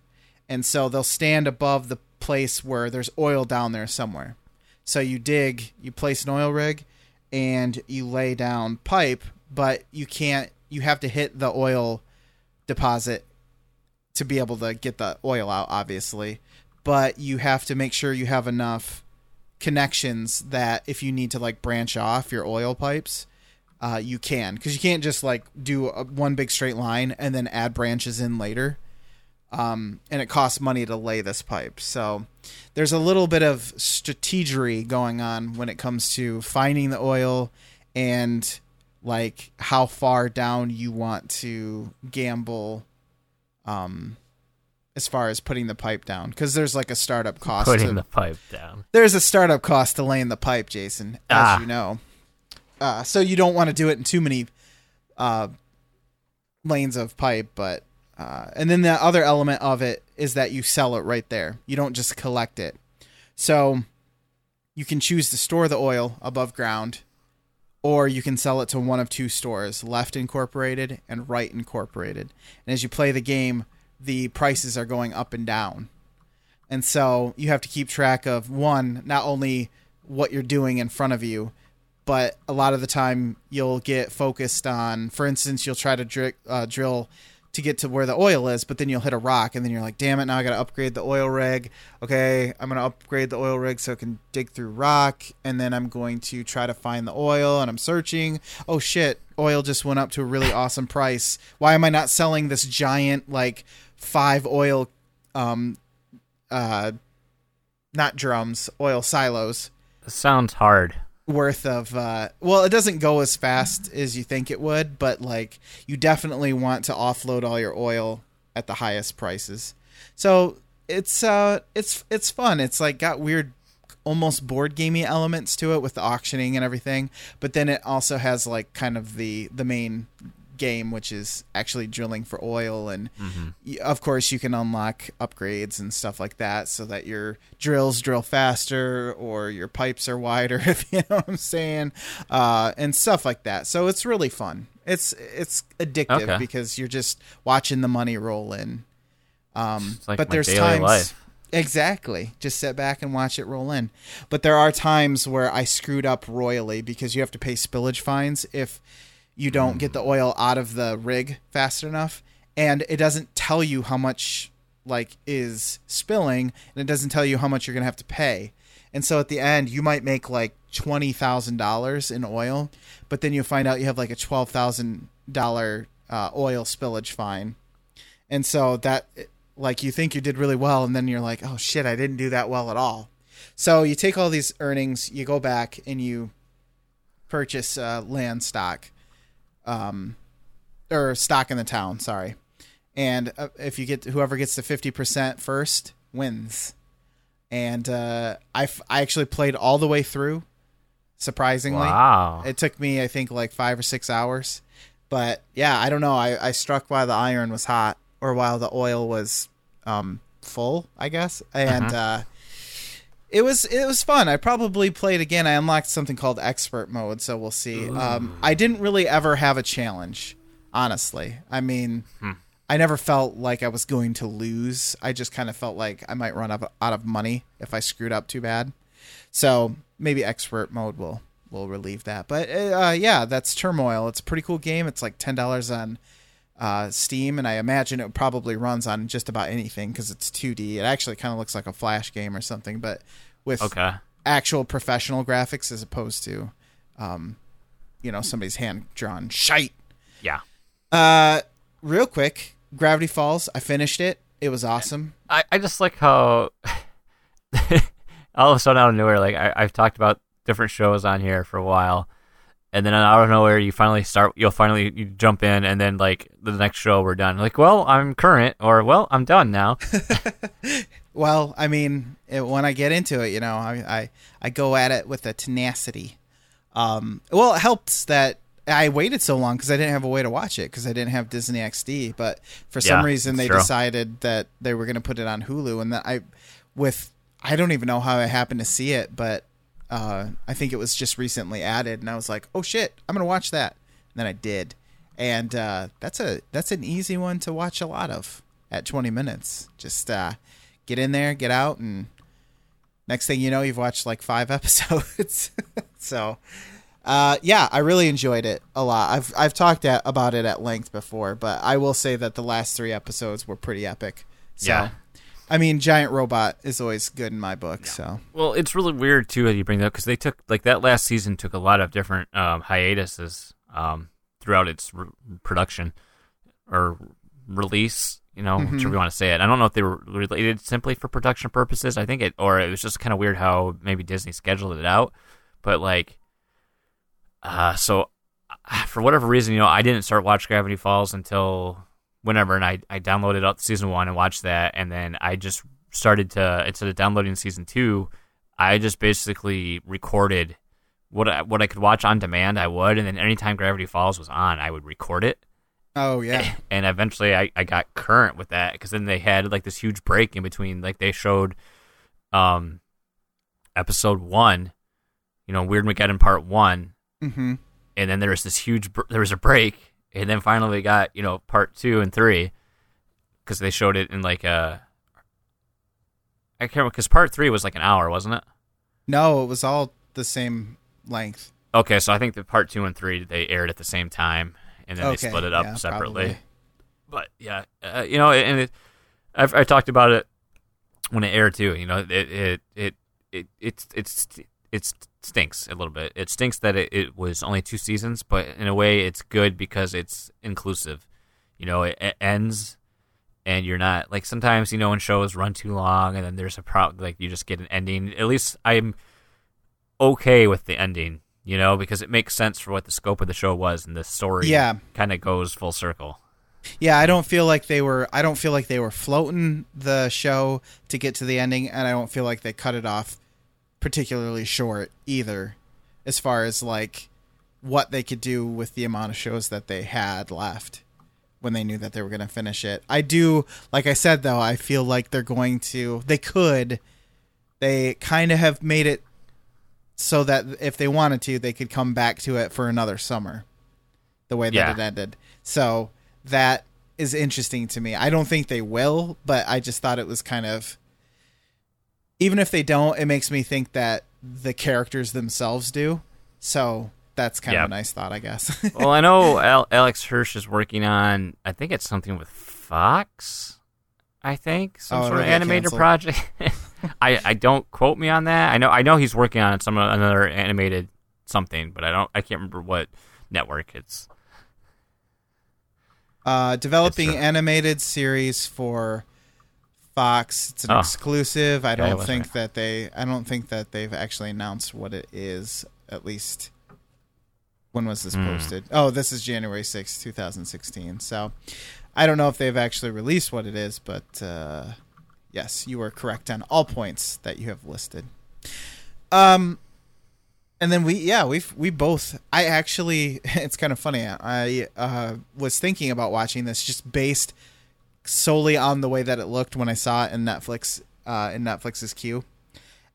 and so they'll stand above the place where there's oil down there somewhere. So you dig, you place an oil rig, and you lay down pipe, but you can't. You have to hit the oil deposit to be able to get the oil out, obviously. But you have to make sure you have enough connections that if you need to like branch off your oil pipes, uh, you can because you can't just like do a, one big straight line and then add branches in later. Um, and it costs money to lay this pipe. So there's a little bit of strategery going on when it comes to finding the oil and like how far down you want to gamble um as far as putting the pipe down because there's like a startup cost Putting to, the pipe down. there's a startup cost to laying the pipe jason as Ah. you know uh, so you don't want to do it in too many uh, lanes of pipe but uh, and then the other element of it is that you sell it right there you don't just collect it so you can choose to store the oil above ground or you can sell it to one of two stores left incorporated and right incorporated and as you play the game the prices are going up and down. And so you have to keep track of one not only what you're doing in front of you but a lot of the time you'll get focused on for instance you'll try to dri- uh, drill to get to where the oil is but then you'll hit a rock and then you're like damn it now i gotta upgrade the oil rig. Okay i'm gonna upgrade the oil rig so it can dig through rock and then i'm going to try to find the oil and i'm searching. Oh shit oil just went up to a really awesome price. Why am i not selling this giant like five oil um uh not drums oil silos sounds hard. worth of uh well it doesn't go as fast as you think it would but like you definitely want to offload all your oil at the highest prices so it's uh it's it's fun it's like got weird almost board gamey elements to it with the auctioning and everything but then it also has like kind of the the main game which is actually drilling for oil and y- of course you can unlock upgrades and stuff like that so that your drills drill faster or your pipes are wider if you know what i'm saying uh, and stuff like that so it's really fun it's it's addictive Okay. because you're just watching the money roll in um, like but there's times life. Exactly. Just sit back and watch it roll in. But there are times where I screwed up royally because you have to pay spillage fines if you don't get the oil out of the rig fast enough. And it doesn't tell you how much like is spilling and it doesn't tell you how much you're going to have to pay. And so at the end you might make like $20,000 in oil, but then you find out you have like a $12,000 uh, oil spillage fine. And so that like you think you did really well and then you're like, "Oh shit, I didn't do that well at all." So you take all these earnings, you go back and you purchase uh, land stock, um, or stock in the town. Sorry, and uh, if you get whoever gets to fifty percent first wins. And uh, I f- I actually played all the way through. Surprisingly, Wow. it took me I think like five or six hours. But yeah, I don't know. I, I struck while the iron was hot, or while the oil was um, full, I guess, and uh, it was it was fun. I probably played again. I unlocked something called expert mode, so we'll see. Um, I didn't really ever have a challenge, honestly. I mean, I never felt like I was going to lose. I just kind of felt like I might run out out of money if I screwed up too bad. So maybe expert mode will will relieve that. But uh, yeah, that's Turmoil. It's a pretty cool game. It's like ten dollars on uh, Steam, and I imagine it probably runs on just about anything because it's 2D. It actually kind of looks like a Flash game or something, but with Okay. actual professional graphics as opposed to, um, you know, somebody's hand drawn shite. Yeah. Uh, real quick, Gravity Falls. I finished it. It was awesome. I, I just like how all of a sudden out of nowhere, like I, I've talked about different shows on here for a while, and then out of nowhere you finally start, you'll finally you jump in, and then like the next show we're done. Like, well, I'm current, or well, I'm done now. Well, I mean, it, when I get into it, you know, I I, I go at it with a tenacity. Um, well, it helps that I waited so long because I didn't have a way to watch it because I didn't have Disney XD. But for some Yeah, reason, they true. decided that they were going to put it on Hulu, and that I, with I don't even know how I happened to see it, but uh, I think it was just recently added, and I was like, oh shit, I'm gonna watch that. And then I did, and uh, that's a that's an easy one to watch a lot of at 20 minutes. Just uh, get in there, get out, and next thing you know, you've watched like five episodes. so, uh, yeah, I really enjoyed it a lot. I've I've talked at, about it at length before, but I will say that the last three episodes were pretty epic. So, Yeah. I mean, Giant Robot is always good in my book. So, Well, it's really weird too that you bring that up because they took like that last season took a lot of different um, hiatuses um, throughout its re- production or release. You know, whichever you want to say it. I don't know if they were related simply for production purposes. I think it, or it was just kind of weird how maybe Disney scheduled it out. But like, uh, so uh, for whatever reason, you know, I didn't start watch Gravity Falls until whenever, and I I downloaded up season one and watched that, and then I just started to instead of downloading season two, I just basically recorded what I, what I could watch on demand. I would, and then anytime Gravity Falls was on, I would record it. oh yeah, And eventually, I, I got current with that because then they had like this huge break in between. Like they showed, um, episode one, you know, Weirdmageddon Part One, hmm and then there was this huge br- there was a break and then finally we got you know part two and three because they showed it in like a i can't remember because part three was like an hour wasn't it no, it was all the same length. okay so i think the part two and three they aired at the same time and then Okay, they split it up yeah, separately probably. but yeah uh, you know and it, I've, i talked about it when it aired too you know it it it it it's it's it stinks a little bit it stinks that it, it was only two seasons but in a way it's good because it's inclusive you know it, it ends and you're not like sometimes you know when shows run too long and then there's a problem like you just get an ending at least i'm okay with the ending you know because it makes sense for what the scope of the show was and the story Yeah. kind of goes full circle Yeah, I don't feel like they were. I don't feel like they were floating the show to get to the ending, and I don't feel like they cut it off particularly short either, as far as like what they could do with the amount of shows that they had left when they knew that they were going to finish it. I do, like I said though, I feel like they're going to. They could. They kind of have made it so that if they wanted to, they could come back to it for another summer. The way that Yeah. it ended. So that is interesting to me. I don't think they will, but I just thought it was kind of even if they don't, it makes me think that the characters themselves do. So that's kind Yeah. of a nice thought, I guess. well, I know Al- Alex Hirsch is working on. I think it's something with Fox. I think some Oh, sort of animated canceled. project. I I don't quote me on that. I know I know he's working on some another animated something, but I don't I can't remember what network it's. Uh, developing It's, uh, animated series for Fox. It's an Oh. exclusive. I don't was think right. that they. I don't think that they've actually announced what it is. At least, when was this Hmm. posted? Oh, this is January sixth, two thousand sixteen. So, I don't know if they've actually released what it is, but uh, yes, you are correct on all points that you have listed. Um, and then we yeah we we both i actually it's kind of funny i uh was thinking about watching this just based solely on the way that it looked when i saw it in netflix uh in netflix's queue.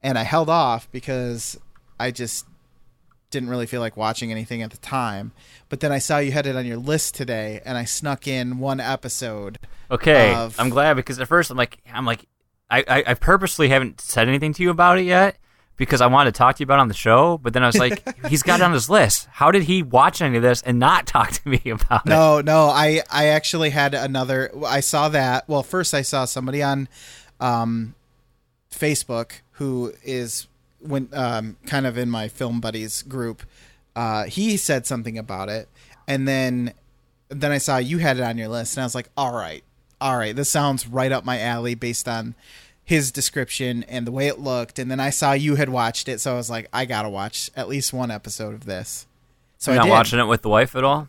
And i held off because i just didn't really feel like watching anything at the time. But then i saw you had it on your list today and i snuck in one episode Okay, Of- I'm glad because at first I'm like I'm like I, I I purposely haven't said anything to you about it yet because I wanted to talk to you about it on the show, but then I was like he's got it on his list. How did he watch any of this and not talk to me about it? No, no, I I actually had another. I saw that. Well, first I saw somebody on um, Facebook who is when um, kind of in my film buddies group. Uh, he said something about it, and then then I saw you had it on your list, and I was like, all right, all right, this sounds right up my alley based on his description and the way it looked. And then I saw you had watched it, so I was like, I gotta watch at least one episode of this. So You're I not did. watching it with the wife at all?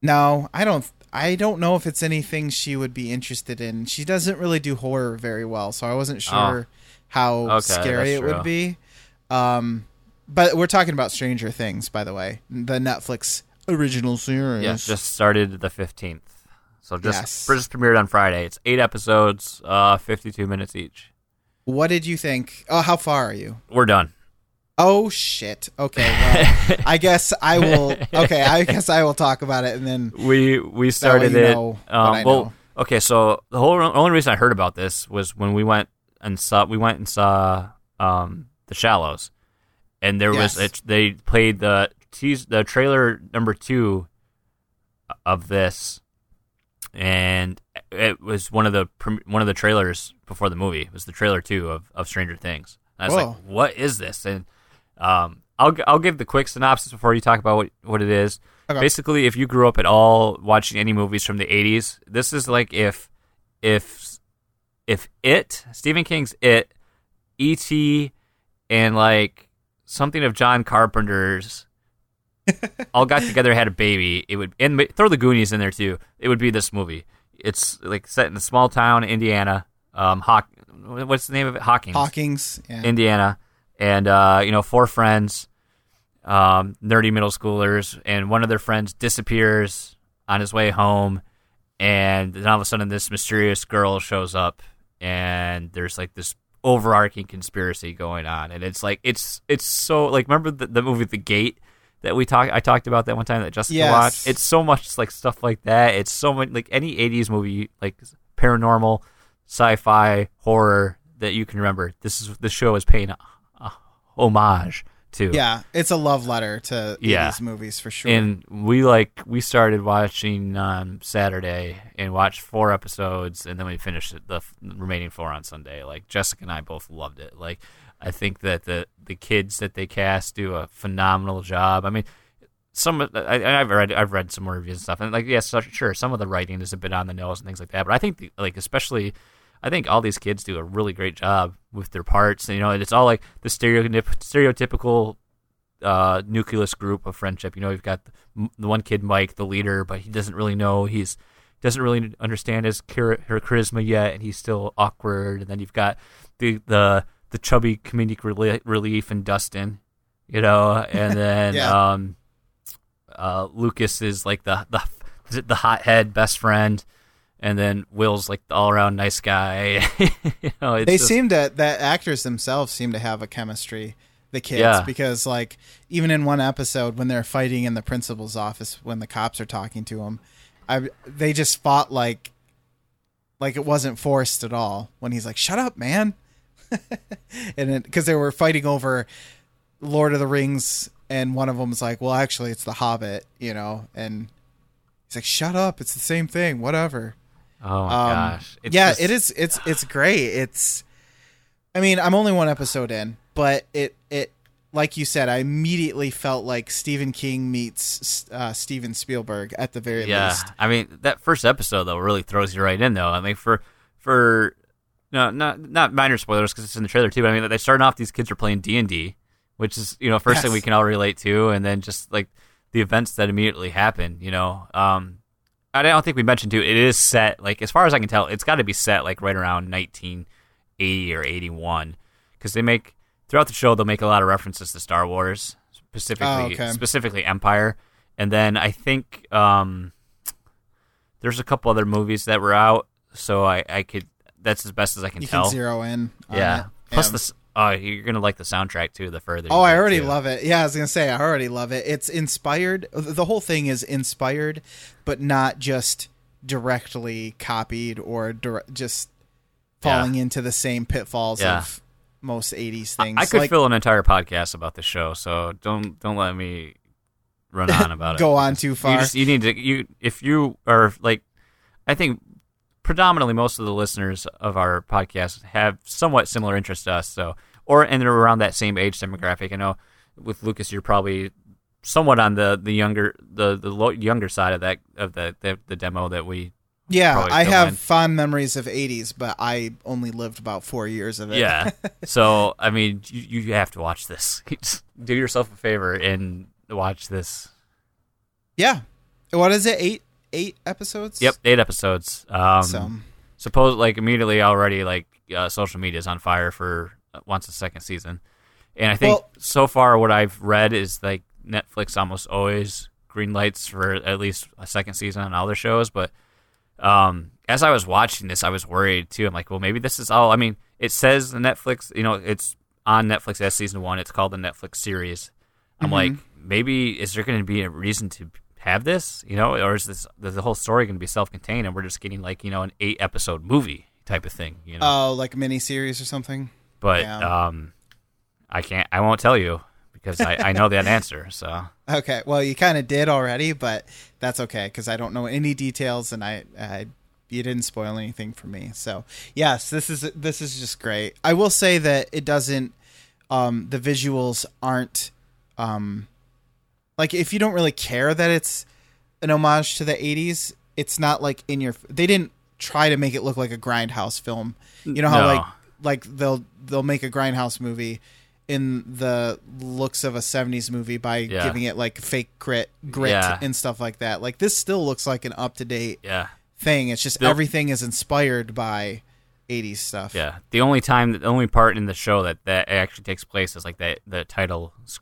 No, I don't. I don't know if it's anything she would be interested in. She doesn't really do horror very well, so I wasn't sure how Oh. Okay, scary it true. would be. Um, but we're talking about Stranger Things, by the way, the Netflix original series. Yeah, just started the 15th. So just Yes. just premiered on Friday. It's 8 episodes, uh 52 minutes each. What did you think? Oh, how far are you? We're done. Oh shit. Okay, well, I guess I will. Okay, I guess I will talk about it, and then We we started it. um, well, okay. So the whole only reason I heard about this was when we went and saw we went and saw um, the Shallows, and there Yes. was it, they played the tease the trailer number two of this, and it was one of the one of the trailers before the movie. It was the trailer two of, of Stranger Things. And I was Whoa. like, "What is this?" And um, I'll I'll give the quick synopsis before you talk about what, what it is. Okay. Basically, if you grew up at all watching any movies from the '80s, this is like if if if it Stephen King's It, E.T. and like something of John Carpenter's all got together had a baby, it would and throw the Goonies in there too. It would be this movie. It's like set in a small town, Indiana. Um, Hawk, what's the name of it? Hawkins. Hawkins. Yeah. Indiana, and uh, you know, four friends, um, nerdy middle schoolers, and one of their friends disappears on his way home, and then all of a sudden, this mysterious girl shows up, and there's like this overarching conspiracy going on, and it's like it's it's so like remember the, the movie The Gate that we talked I talked about that one time that Jessica Yes. watched. It's so much like stuff like that. It's so much like any '80s movie like paranormal, sci-fi, horror that you can remember. This is the show is paying a, a homage to. yeah, it's a love letter to Yeah. 80s movies for sure. And we like we started watching on Saturday and watched four episodes, and then we finished the remaining four on Sunday. Like Jessica and I both loved it. Like I think that the the kids that they cast do a phenomenal job. I mean, some I, I've read I've read some reviews and stuff, and like yes, sure, some of the writing is a bit on the nose and things like that. But I think the, like especially. I think all these kids do a really great job with their parts. You know, and it's all like the stereotyp- stereotypical uh, nucleus group of friendship. You know, you've got the, the one kid, Mike, the leader, but he doesn't really know he's doesn't really understand his her charisma yet, and he's still awkward. And then you've got the the the chubby comedic reli- relief and Dustin, you know, and then Yeah. um, uh, Lucas is like the the the hothead best friend. And then Will's like the all around nice guy. you know, it's they just- seem to that actors themselves seem to have a chemistry the kids Yeah. because like even in one episode when they're fighting in the principal's office when the cops are talking to him I they just fought like like it wasn't forced at all when he's like shut up man and because they were fighting over Lord of the Rings and one of them was like well actually it's the Hobbit you know and he's like shut up it's the same thing whatever Oh my Um, gosh. It's yeah, just- it is. It's it's great. It's. I mean, I'm only one episode in, but it it like you said, I immediately felt like Stephen King meets uh, Steven Spielberg at the very Yeah, least. I mean that first episode though really throws you right in though. I mean for for no not not minor spoilers because it's in the trailer too. But I mean they starting off these kids are playing D and D, which is you know first thing we can all relate to, and then just like the events that immediately happen. You know, um, I don't think we mentioned too. It is set like as far as I can tell, it's got to be set like right around 1980 or 81 because they make throughout the show they'll make a lot of references to Star Wars specifically Oh, okay. specifically Empire, and then I think um, there's a couple other movies that were out, so I I could that's as best as I can You tell. can zero in. yeah. it. Plus Yeah. the oh you're gonna like the soundtrack too. The further Oh, I already too. love it. Yeah, I was gonna say I already love it. It's inspired. The whole thing is inspired, but not just directly copied or dir- just Yeah. falling into the same pitfalls Yeah. of most '80s things. I could like, fill an entire podcast about the show, so don't don't let me run on about it. go on too far. You just you need to you if you are like I think predominantly most of the listeners of our podcast have somewhat similar interests to us, so or and they're around that same age demographic. I know with Lucas, you're probably somewhat on the the younger the the lo- younger side of that of the the, the demo that we yeah, I have in. fond memories of '80s, but I only lived about four years of it. Yeah. so I mean, you, you have to watch this. Do yourself a favor and watch this. yeah. What is it? Eight eight episodes. Yep, eight episodes. Um, So suppose like immediately already like uh, social media is on fire for uh, once a second season, and I think Well- so far what I've read is like Netflix almost always green lights for at least a second season on all their shows, but um, as I was watching this, I was worried too. I'm like, well, maybe this is all. I mean, it says the Netflix, you know, it's on Netflix as season one. It's called the Netflix series. I'm like, maybe is there going to be a reason to have this, you know, or is this is the whole story going to be self-contained and we're just getting like you know an eight episode movie type of thing, you know? oh, like a mini series or something. but yeah. um, I can't, I won't tell you because I, I know that answer. So Okay, well, you kind of did already, but that's okay because I don't know any details, and I, I, you didn't spoil anything for me. So yes, this is this is just great. I will say that it doesn't, um, the visuals aren't, um, like if you don't really care that it's an homage to the '80s, it's not like in your. They didn't try to make it look like a grindhouse film. You know how No. like like they'll they'll make a grindhouse movie in the looks of a 70s movie by Yeah. giving it like fake grit grit Yeah. and stuff like that like this still looks like an up-to-date yeah, thing it's just Bill- everything is inspired by 80s stuff yeah. The only time, the only part in the show that that actually takes place is like that the title. s-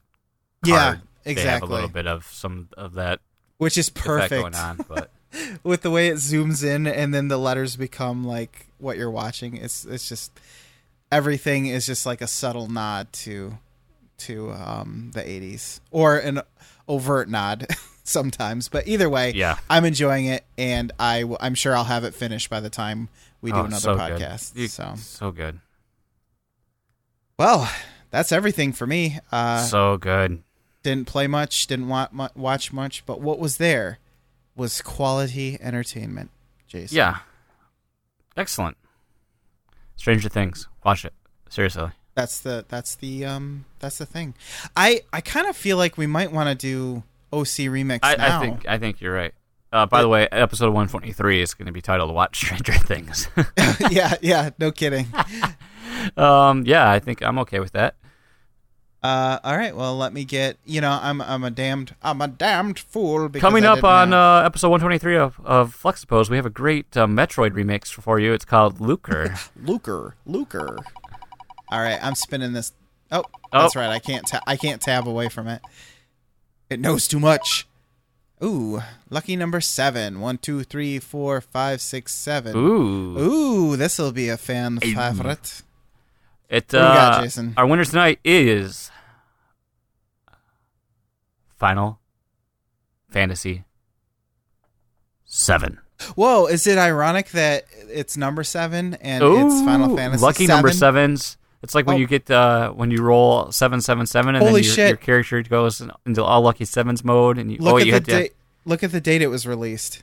yeah card. They have a little bit of some of that which is perfect going on, but. with the way it zooms in and then the letters become like what you're watching it's it's just everything is just like a subtle nod to to um the 80s or an overt nod sometimes but either way Yeah. i'm enjoying it and i w- i'm sure i'll have it finished by the time we do Oh, another so podcast You- so so good, well that's everything for me uh so good. Didn't play much didn't watch much but what was there was quality entertainment jason Yeah, excellent. Stranger Things, watch it seriously. That's the that's the um that's the thing. I I kind of feel like we might want to do OC remix I, now. I think I think you're right. Uh, by the way, episode 123 is going to be titled "Watch Stranger Things." yeah, yeah, no kidding. um, yeah, I think I'm okay with that. Uh, all right, well, let me get. You know, I'm I'm a damned I'm a damned fool. Because Coming up on have- uh, episode 123 of, of Flexipose, we have a great uh, Metroid remix for you. It's called Luker. Luker, Luker. All right, I'm spinning this. Oh, Oh. that's right. I can't ta- I can't tab away from it. It knows too much. Ooh, lucky number seven. One, two, three, four, five, six, seven. Ooh. Ooh, this will be a fan favorite. It, you got, uh, Jason? Our winner tonight is Final Fantasy 7. Whoa, is it ironic that it's number seven and it's Final Fantasy Lucky 7? number sevens. It's like when Oh. you get uh, when you roll seven seven seven, and Holy then your, shit. your character goes into all lucky sevens mode, and you Look oh at you the had to date. Look at the date it was released.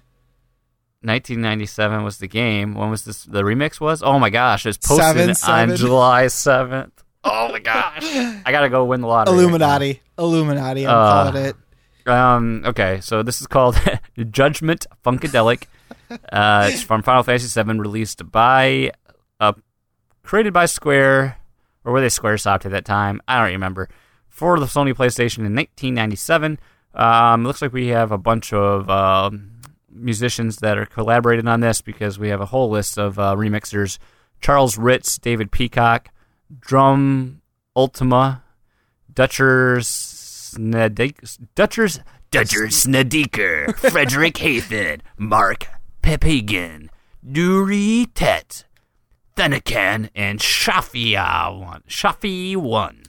1997 was the game. When was this? The remix was? Oh my gosh! It was posted Seven, seven. on July 7th. Oh my gosh! I gotta go win the lottery. right. Illuminati. Illuminati. I'm Uh, calling it. Um. Okay, so this is called Judgment Funkadelic. Uh, it's from Final Fantasy VII, released by, uh, created by Square, or were they SquareSoft at that time? I don't remember. For the Sony PlayStation in 1997. Um, looks like we have a bunch of um musicians that are collaborating on this because we have a whole list of uh, remixers: Charles Ritz, David Peacock, Drum Ultima, Dutcher Snedik, Dutchers, Dutcher Snedeker, Frederick Hathan, Mark Pepigan, Nuri Tet, Thenikan, and Shafia one. Shafi one.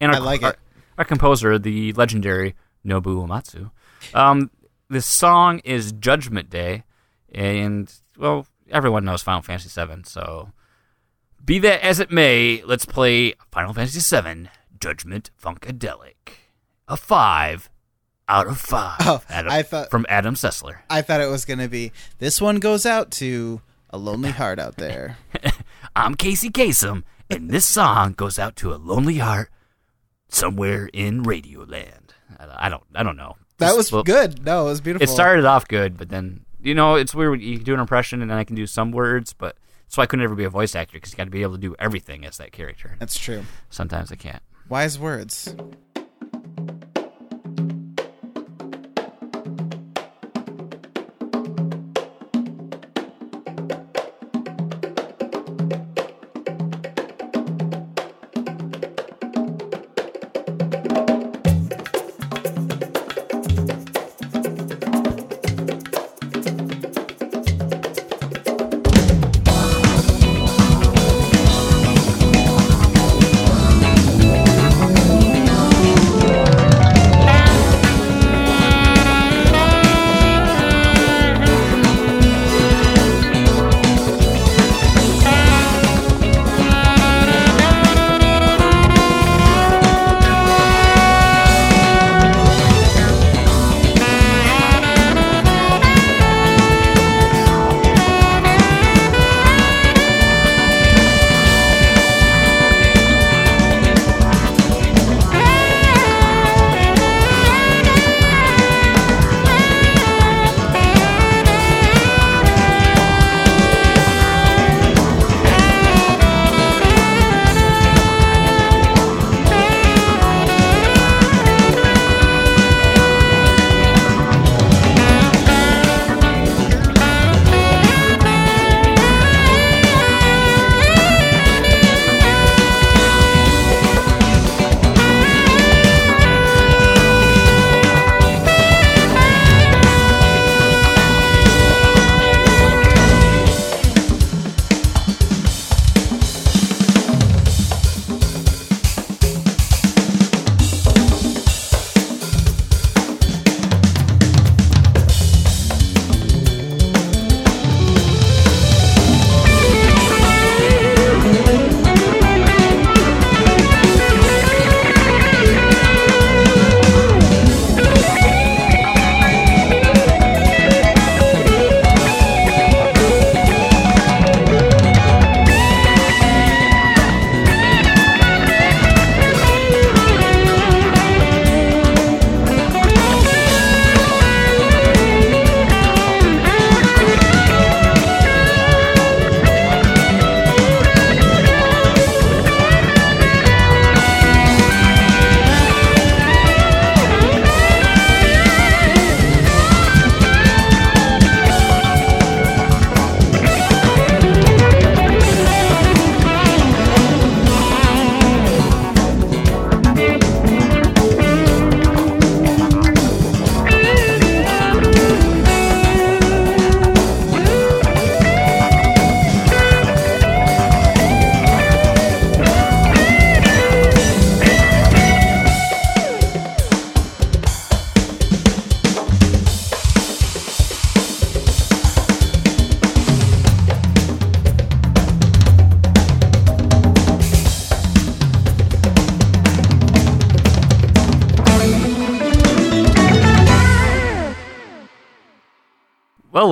And I like our, it. Our composer, the legendary Nobu Uematsu. Um, this song is Judgment Day, and well, everyone knows Final Fantasy VII, so be that as it may, let's play Final Fantasy VII Judgment Funkadelic. A five out of five. Oh, Adam- I thought- from Adam Sessler. I thought it was going to be this one goes out to a lonely heart out there. I'm Casey Kasem, and this song goes out to a lonely heart somewhere in Radioland. I I don't, I don't know. That was good. No, it was beautiful. It started off good, but then you know it's weird. You can do an impression, and then I can do some words, but that's why I couldn't ever be a voice actor because you got to be able to do everything as that character. That's true. Sometimes I can't. Wise words.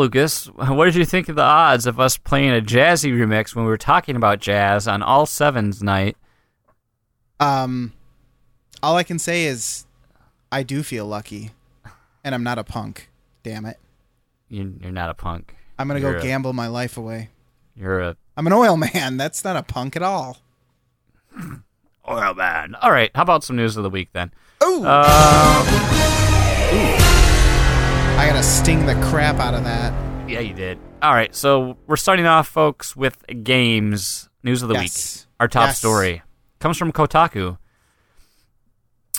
Lucas, what did you think of the odds of us playing a jazzy remix when we were talking about jazz on All Sevens night? Um, all I can say is, I do feel lucky, and I'm not a punk. Damn it! You, you're not a punk. I'm gonna You're go a- gamble my life away. You're a I'm an oil man. That's not a punk at all. oil man. All right, how about some news of the week then? Ooh, Um, I gotta sting the crap out of that. yeah, you did. All right, so we're starting off, folks, with games news of the Yes. week. Our top Yes. story comes from Kotaku.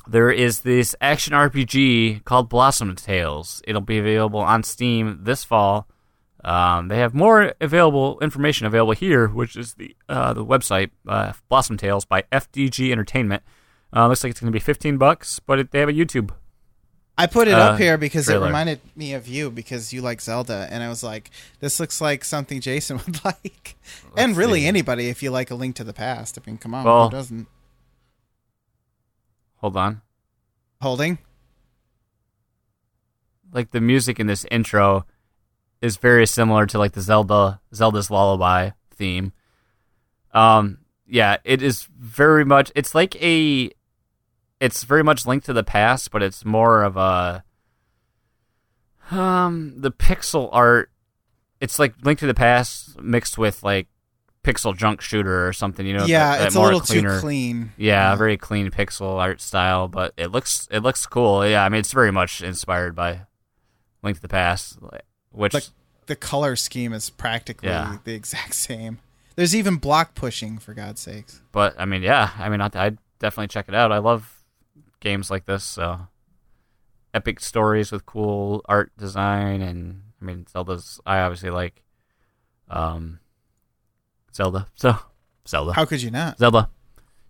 There is this action RPG called Blossom Tales. It'll be available on Steam this fall. Um, they have more available information available here, which is the uh, the website uh, Blossom Tales by FDG Entertainment. Uh, looks like it's going to be 15 bucks, but it, they have a YouTube. I put it Uh, up here because trailer. it reminded me of you because you like Zelda, and I was like, this looks like something Jason would like, and really see. anybody if you like A Link to the Past. I mean, come on, Well- who doesn't? Hold on. Holding. like the music in this intro is very similar to like the Zelda Zelda's lullaby theme. Um yeah, it is very much it's like a it's very much linked to the past, but it's more of a um the pixel art it's like linked to the Past mixed with like PixelJunk Shooter or something, you know. yeah, that- that it's a little cleaner- too clean. Yeah, very clean pixel art style, but it looks it looks cool. Yeah, I mean it's very much inspired by Link to the Past, which Like the color scheme is practically Yeah. the exact same. There's even block pushing, for God's sakes. but I mean yeah, I mean I'd, I'd definitely check it out. I love games like this, so epic stories with cool art design and I mean Zelda's I obviously like um Zelda. So Zelda. How could you not? Zelda.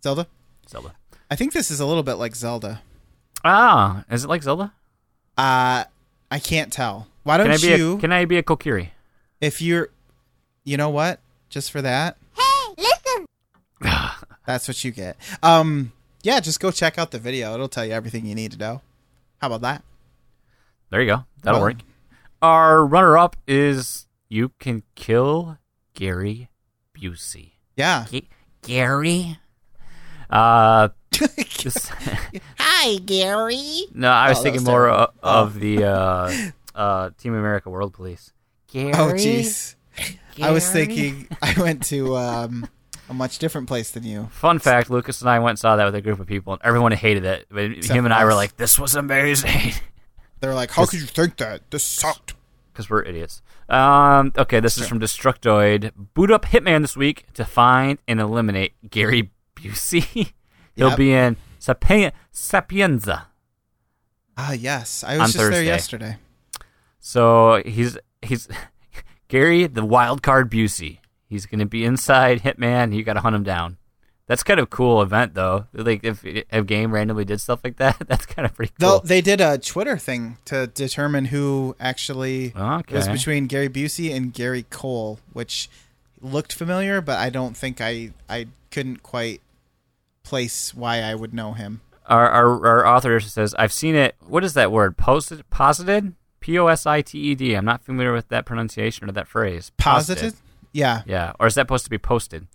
Zelda? Zelda. I think this is a little bit like Zelda. Ah, is it like Zelda? Uh, I can't tell. Why don't Can I be you? a can I be a Kokiri? if you're, you know what? Just for that. Hey, listen. That's what you get. Um, yeah, just go check out the video. It'll tell you everything you need to know. How about that? There you go. That'll Well- work. Our runner up is You Can Kill Gary Busey. Yeah. G- Gary? Uh, this- Hi, Gary. no, I was Oh, thinking was more terrible. of, of the uh, uh, Team America World Police. Gary? Oh, jeez. I was thinking I went to um, a much different place than you. Fun fact Lucas and I went and saw that with a group of people, and everyone hated it. But Except him and for I were like, this was amazing. They're like, "How could you think that? This sucked." because we're idiots. Um, okay, this is from Destructoid. Boot up Hitman this week to find and eliminate Gary Busey. He'll Yep. be in Sapien- Sapienza. Ah, yes. I was just there yesterday. So he's he's Gary the wild card Busey. He's gonna be inside Hitman. You got to hunt him down. That's kind of cool event though. Like if a game randomly did stuff like that, that's kind of pretty Though cool. they did a Twitter thing to determine who actually it was between Gary Busey and Gary Cole, which looked familiar, but I don't think I I couldn't quite place why I would know him. Our, our our author says, "I've seen it. What is that word? Posted? Posited? P O S I T E D. I'm not familiar with that pronunciation or that phrase. Posited? Yeah. Yeah. Or is that supposed to be posted?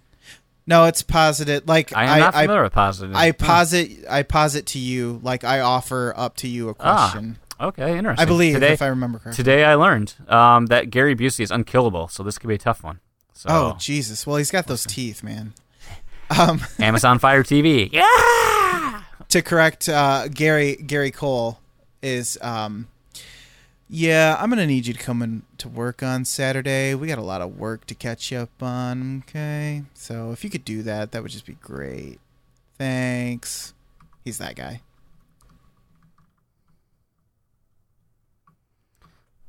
No, it's posited. Like I am I not I, familiar with posited. I Hmm. posit I posit to you like I offer up to you a Ah, question. Okay, interesting. I believe today, if I remember correctly. today I learned um, that Gary Busey is unkillable, so this could be a tough one. So Oh Jesus! Well, he's got those teeth, man. Um, Amazon Fire TV. Yeah. to correct uh, Gary Gary Cole is um, yeah, I'm gonna need you to come in to work on Saturday. We got a lot of work to catch up on. Okay, so if you could do that, that would just be great. Thanks. He's that guy.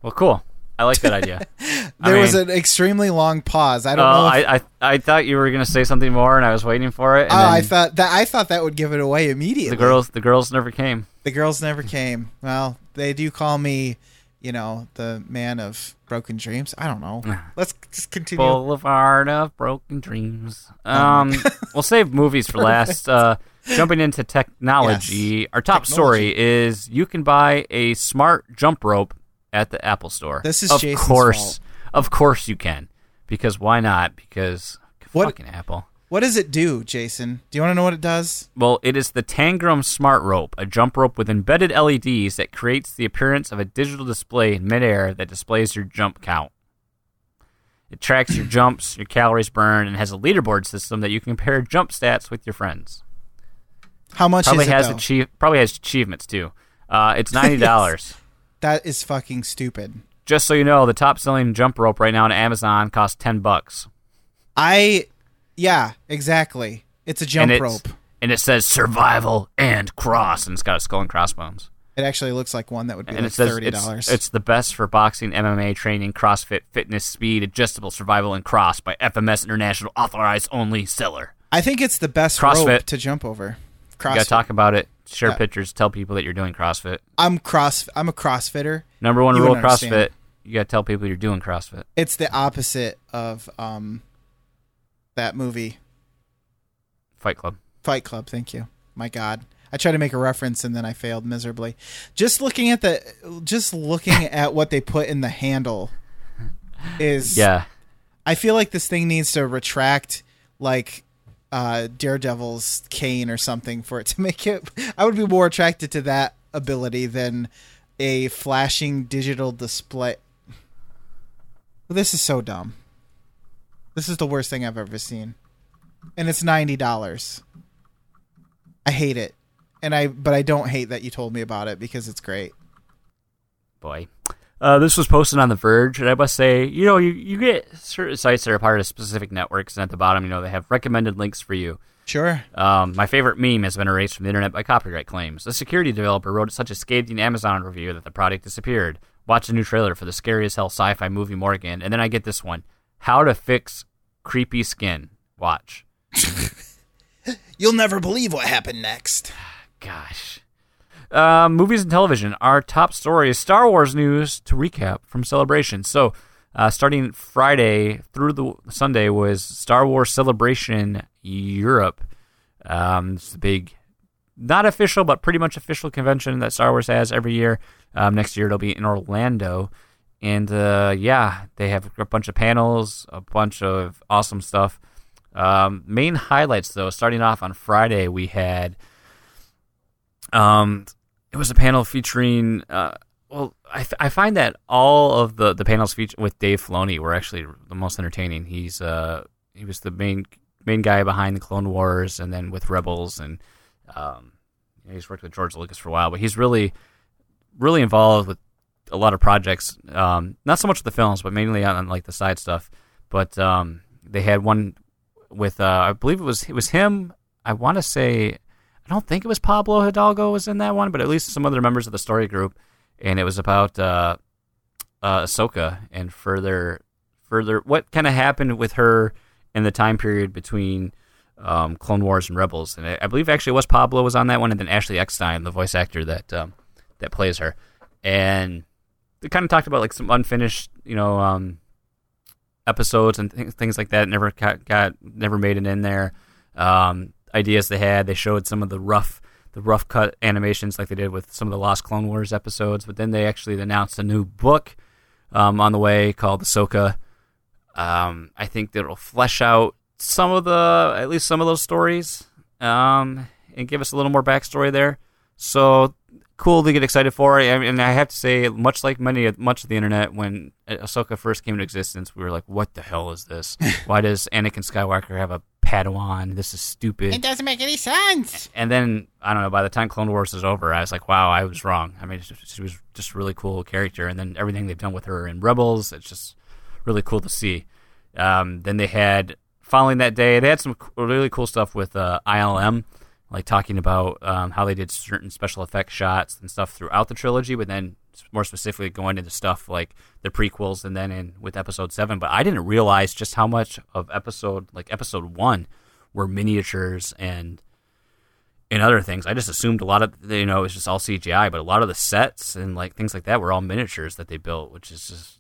Well, cool. I like that idea. I There was an extremely long pause. I don't uh, know. If, I, I I thought you were gonna say something more, and I was waiting for it. Oh, I thought that I thought that would give it away immediately. the girls the girls never came. the girls never came. Well, they do call me, you know, the man of broken dreams. I don't know. Let's just continue. Boulevard of Broken Dreams. Um, we'll save movies for last. Uh, jumping into technology, Yes. our top Technology. story is you can buy a smart jump rope at the Apple Store. This is of Jason's course, fault. of course you can, because why not? Because What- fucking Apple. What does it do, Jason? Do you want to know what it does? Well, it is the Tangram Smart Rope, a jump rope with embedded LEDs that creates the appearance of a digital display in midair that displays your jump count. It tracks your jumps, your calories burned, and has a leaderboard system that you can compare jump stats with your friends. How much Probably is it has achieve probably has achievements too. Uh, it's ninety dollars. that is fucking stupid. Just so you know, the top selling jump rope right now on Amazon costs ten bucks. I, yeah, exactly. It's a jump and rope. And it says survival and cross, and it's got a skull and crossbones. It actually looks like one that would be and like it says thirty it's, dollars. it's the best for boxing, MMA training, CrossFit, fitness, speed, adjustable, survival, and cross by FMS International authorized only seller. I think it's the best CrossFit. rope to jump over. CrossFit. You gotta talk about it. Share Yeah. pictures. Tell people that you're doing CrossFit. I'm cross. I'm a CrossFitter. Number one You rule CrossFit: understand. you gotta tell people you're doing CrossFit. It's the opposite of um that movie Fight Club. Fight Club. Thank you. My God, I tried to make a reference and then I failed miserably. Just looking at the, just looking at what they put in the handle is. Yeah, I feel like this thing needs to retract like uh Daredevil's cane or something for it to make it. I would be more attracted to that ability than a flashing digital display. This is so dumb. This is the worst thing I've ever seen. And it's $90. I hate it. And I but I don't hate that you told me about it because it's great. boy. Uh, this was posted on The Verge, and I must say, you know, you, you get certain sites that are part of specific networks, and at the bottom, you know, they have recommended links for you. Sure. Um, my favorite meme has been erased from the internet by copyright claims. A security developer wrote such a scathing Amazon review that the product disappeared. Watch the new trailer for the scariest hell sci-fi movie Morgan, and then I get this one: How to fix creepy skin. Watch. You'll never believe what happened next. Gosh. Um, movies and television. Our top story is Star Wars news to recap from Celebration. So, uh, starting Friday through the Sunday was Star Wars Celebration Europe. Um, it's the big, not official, but pretty much official convention that Star Wars has every year. Um, next year it'll be in Orlando. And uh, yeah, they have a bunch of panels, a bunch of awesome stuff. Um, main highlights, though, starting off on Friday, we had um, it was a panel featuring. Uh, well, I, f- I find that all of the, the panels feature with Dave Filoni were actually the most entertaining. He's uh he was the main main guy behind the Clone Wars, and then with Rebels, and um, he's worked with George Lucas for a while. But he's really really involved with a lot of projects. Um, not so much with the films, but mainly on, on like the side stuff. But um, they had one with uh, I believe it was it was him. I want to say I don't think it was Pablo Hidalgo was in that one, but at least some other members of the story group, and it was about uh, uh, Ahsoka and further further what kind of happened with her in the time period between um, Clone Wars and Rebels, and I, I believe actually it was Pablo was on that one, and then Ashley Eckstein, the voice actor that um, that plays her, and they kind of talked about like some unfinished, you know, um, episodes and th- things like that. Never got, got never made it in there. Um, ideas they had. They showed some of the rough the rough cut animations like they did with some of the Lost Clone Wars episodes. But then they actually announced a new book um, on the way called Ahsoka. Um, I think that it'll flesh out some of the at least some of those stories um, and give us a little more backstory there. So cool to get excited for. I mean, and I have to say, much like many much of the internet, when Ahsoka first came into existence, we were like, "What the hell is this? Why does Anakin Skywalker have a Padawan? This is stupid." It doesn't make any sense. And then I don't know. By the time Clone Wars is over, I was like, "Wow, I was wrong." I mean, she was just a really cool character. And then everything they've done with her in Rebels, it's just really cool to see. Um, then they had following that day, they had some really cool stuff with uh, ILM, like talking about um, how they did certain special effects shots and stuff throughout the trilogy, but then more specifically going into stuff like the prequels and then in with Episode Seven. But I didn't realize just how much of episode like Episode One were miniatures and and other things. I just assumed a lot of you know it was just all CGI, but a lot of the sets and like things like that were all miniatures that they built, which is just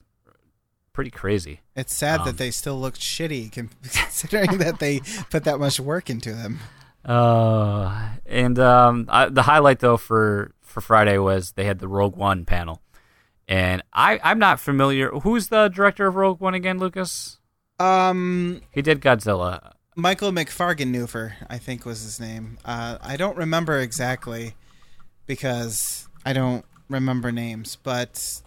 pretty crazy. It's sad Um, that they still looked shitty considering that they put that much work into them. Uh, and um, I, the highlight though for for Friday was they had the Rogue One panel, And I I'm not familiar. Who's the director of Rogue One again, Lucas? Um, He did Godzilla. Michael McFargeneufer, I think was his name. Uh, I don't remember exactly because I don't remember names, but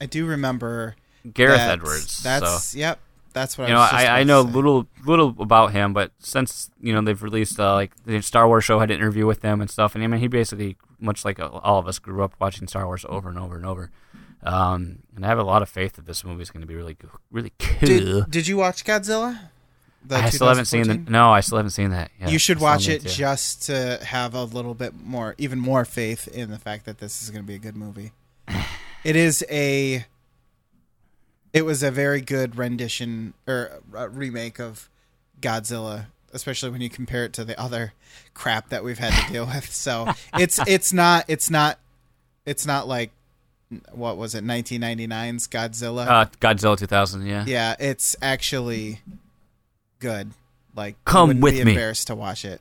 I do remember Gareth that- Edwards. That's so. yep. That's what you I know, I, I know say. little little about him, but since you know they've released uh, like the Star Wars show, had an interview with them and stuff, and I mean he basically much like uh, all of us grew up watching Star Wars over and over and over. Um, and I have a lot of faith that this movie is going to be really really cool. Did, did you watch Godzilla? I still haven't seen 2014? no, I still haven't seen that. you should watch it to. just to have a little bit more, even more faith in the fact that this is going to be a good movie. it is a. It was a very good rendition or uh, remake of Godzilla, especially when you compare it to the other crap that we've had to deal with. So it's it's not it's not it's not like what was it 1999's Godzilla. uh, Godzilla 2000. Yeah. Yeah, it's actually good. Like, Come with be me. Embarrassed to watch it.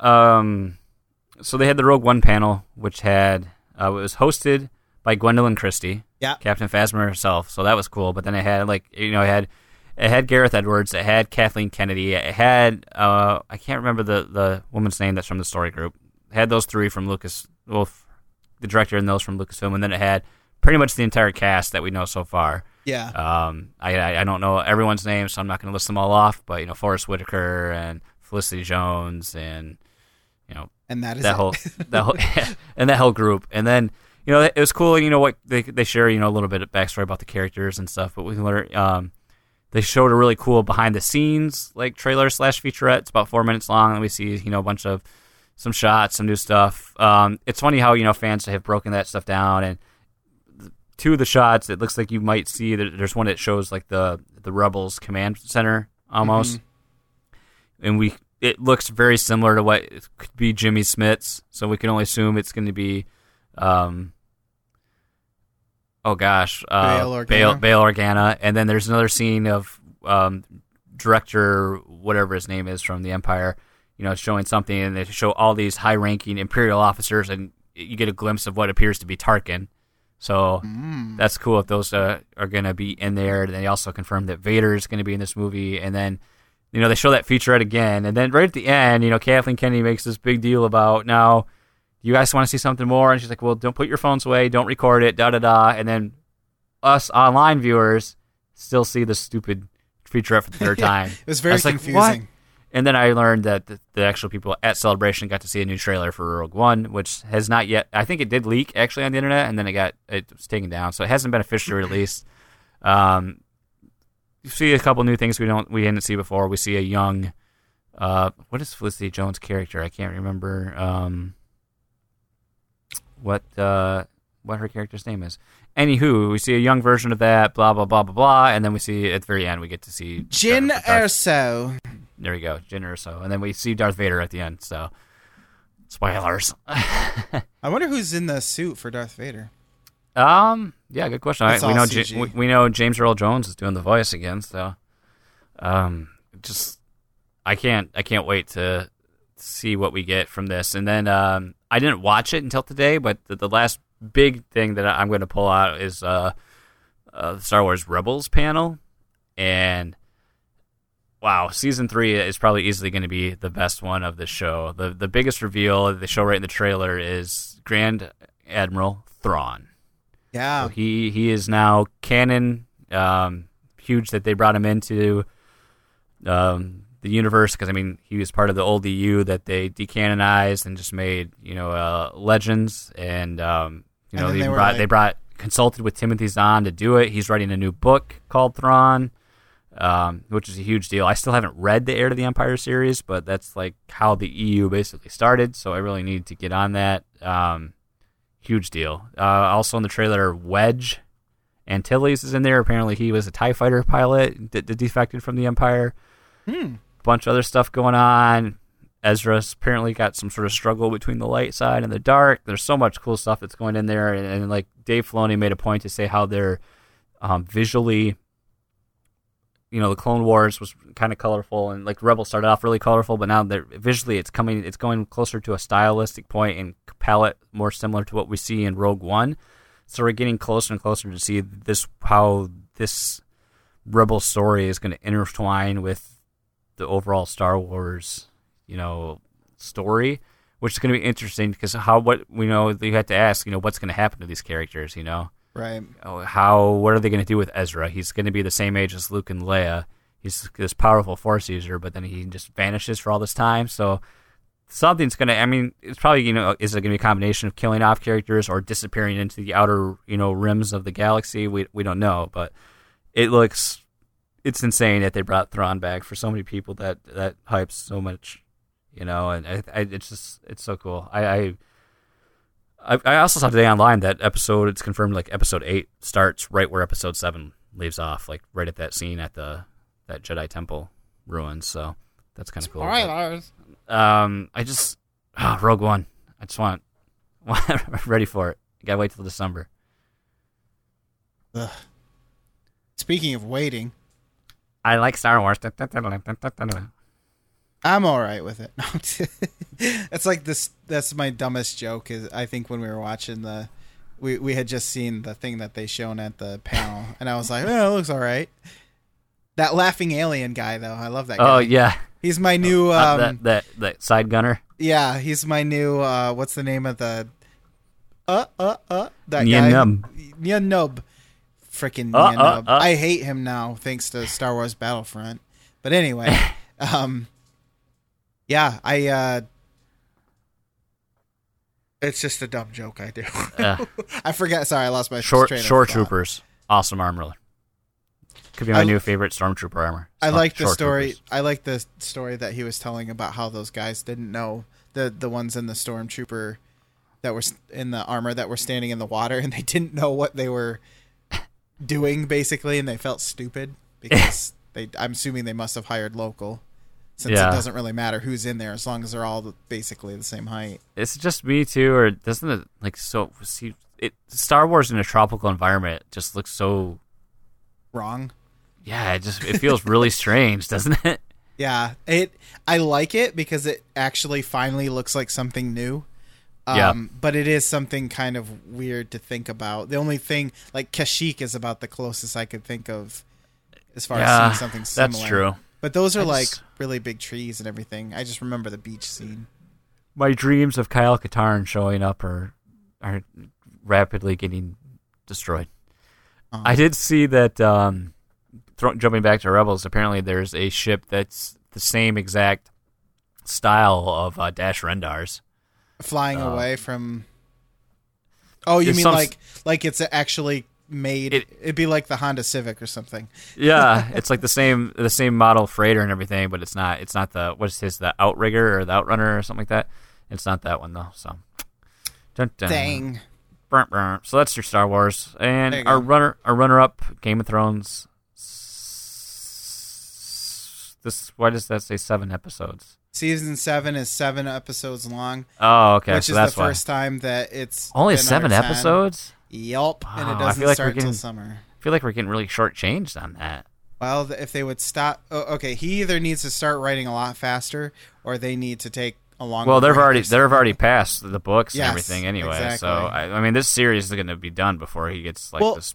Um, so they had the Rogue One panel, which had uh, it was hosted by Gwendoline Christie, Yeah, Captain Phasma herself. So that was cool. But then it had like you know it had it had Gareth Edwards, it had Kathleen Kennedy, it had uh I can't remember the the woman's name that's from the story group. It had those three from Lucas, well, the director and those from Lucasfilm, and then it had pretty much the entire cast that we know so far. yeah. Um, I, I I don't know everyone's name, so I'm not going to list them all off. But you know, Forest Whitaker and Felicity Jones, and you know and that is that it. whole that whole and that whole group. And then you know it was cool. You know what they they share you know a little bit of backstory about the characters and stuff. But we can learn. Um, they showed a really cool behind the scenes like trailer slash featurette. It's about four minutes long, and we see you know a bunch of some shots, some new stuff. Um, it's funny how you know fans have broken that stuff down and two of the shots, it looks like you might see that there's one that shows like the the rebels command center almost, and we it looks very similar to what could be Jimmy Smits, so we can only assume it's going to be, um, oh gosh, uh, Bail Organa. Bail, Bail Organa, and then there's another scene of um, director whatever his name is from the Empire, you know, showing something, and they show all these high-ranking Imperial officers, and you get a glimpse of what appears to be Tarkin. So Mm. that's cool if those uh, are going to be in there. And they also confirmed that Vader is going to be in this movie. And then, you know, they show that featurette again. And then right at the end, you know, Kathleen Kennedy makes this big deal about now, you guys want to see something more? And she's like, well, don't put your phones away, don't record it, da da da. And then us online viewers still see the stupid featurette for the third time. It was very was like, confusing. "What?" And then I learned that the, the actual people at Celebration got to see a new trailer for Rogue One, which has not yet. I think it did leak actually on the internet, and then it got it was taken down, so it hasn't been officially released. Um, you see a couple new things we don't we didn't see before. We see a young, uh, what is Felicity Jones' character? I can't remember. Um, what uh, what her character's name is. Anywho, we see a young version of that. Blah blah blah blah blah, and then we see at the very end we get to see Jyn Darth- Erso. there we go, Jyn Erso, and then we see Darth Vader at the end. So, spoilers. I wonder who's in the suit for Darth Vader. um, yeah, good question. I, we know we, we know James Earl Jones is doing the voice again. So, um, just I can't I can't wait to see what we get from this. And then um, I didn't watch it until today, but the, the last big thing that I'm going to pull out is uh, uh, the Star Wars Rebels panel, and wow, season three is probably easily going to be the best one of the show. the The biggest reveal they show right in the trailer is Grand Admiral Thrawn. Yeah. So he he is now canon. Um, huge that they brought him into um, the universe because I mean he was part of the old EU that they decanonized and just made you know uh, legends and um, you know they, they brought like- they brought consulted with Timothy Zahn to do it. He's writing a new book called Thrawn. Um, which is a huge deal. I still haven't read the Heir to the Empire series, but that's like how the EU basically started. So I really need to get on that. Um, huge deal. Uh, also in the trailer, Wedge Antilles is in there. Apparently, he was a Tie Fighter pilot that, that defected from the Empire. Hmm. Bunch of other stuff going on. Ezra's apparently got some sort of struggle between the light side and the dark. There's so much cool stuff that's going in there, and, and like Dave Filoni made a point to say how they're um, visually. You know, the Clone Wars was kind of colorful, and like Rebel started off really colorful, but now they're visually it's coming, it's going closer to a stylistic point and palette more similar to what we see in Rogue One. So we're getting closer and closer to see this how this rebel story is going to intertwine with the overall Star Wars, you know, story, which is going to be interesting because how what we know you have to ask, you know, what's going to happen to these characters, you know, Right. Oh, how what are they going to do with Ezra? He's going to be the same age as Luke and Leia. He's this powerful Force user, but then he just vanishes for all this time. So something's going to. I mean, it's probably you know, is it going to be a combination of killing off characters or disappearing into the outer you know rims of the galaxy? We we don't know, but it looks it's insane that they brought Thrawn back for so many people that that hypes so much, you know, and I, I, it's just it's so cool. I, I I I also saw today online that episode it's confirmed like episode eight starts right where episode seven leaves off, like right at that scene at the that Jedi Temple ruins. So that's kind of cool. Spoilers. But, um, I just oh, Rogue One. I just want ready for it. You gotta wait till December. Ugh. Speaking of waiting, I like Star Wars. I'm all right with it. it's like this. That's my dumbest joke. Is I think when we were watching the, we we had just seen the thing that they shown at the panel, and I was like, oh, it looks all right. That laughing alien guy, though, I love that. guy. Oh yeah, he's my new. Uh, Um, that, that that side gunner. yeah, he's my new. Uh, what's the name of the? Uh uh uh. That Nien guy. Nunb. Freaking Uh, uh, uh. I hate him now, thanks to Star Wars Battlefront. But anyway, um, yeah, I. uh It's just a dumb joke I do. I forgot. Sorry, I lost my short shore troopers. Awesome armor. Could be my I- new favorite stormtrooper armor. I like the story. troopers. I like the story that he was telling about how those guys didn't know the the ones in the stormtrooper that were in the armor that were standing in the water, and they didn't know what they were doing basically, and they felt stupid because they. I'm assuming they must have hired local, since Yeah. it doesn't really matter who's in there as long as they're all basically the same height. It's just me too, or doesn't it like so? See, it Star Wars in a tropical environment just looks so. Wrong. Yeah, it just it feels really strange, doesn't it? Yeah, it. I like it because it actually finally looks like something new. Um, Yeah. But it is something kind of weird to think about. The only thing, like Kashyyyk, is about the closest I could think of as far Yeah, as seeing something similar. that's true. But those are like really big trees and everything. I just remember the beach scene. My dreams of Kyle Katarn showing up are are rapidly getting destroyed. Um, I did see that. Um, thro- jumping back to Rebels, apparently there's a ship that's the same exact style of uh, Dash Rendar's. Flying uh, away from. Oh, you mean some- like like it's actually made? It- would be like the Honda Civic or something. Yeah, it's like the same the same model freighter and everything, but it's not it's not the what's his the outrigger or the outrunner or something like that. It's not that one though. So, dun, dun. Dang. So that's your Star Wars, and our go. runner our runner up Game of Thrones. This why does that say seven episodes? Season seven is seven episodes long. Oh, okay, which so is that's the why. first time that it's Only seven under 10. episodes. Yelp, and it doesn't feel like start we're getting- till summer. I feel like we're getting really shortchanged on that. Well, if they would stop, oh, okay, he either needs to start writing a lot faster, or they need to take a long. Well, they've already they've already passed the books Yes, and everything anyway. So. I, I mean, this series is going to be done before he gets like Well, this.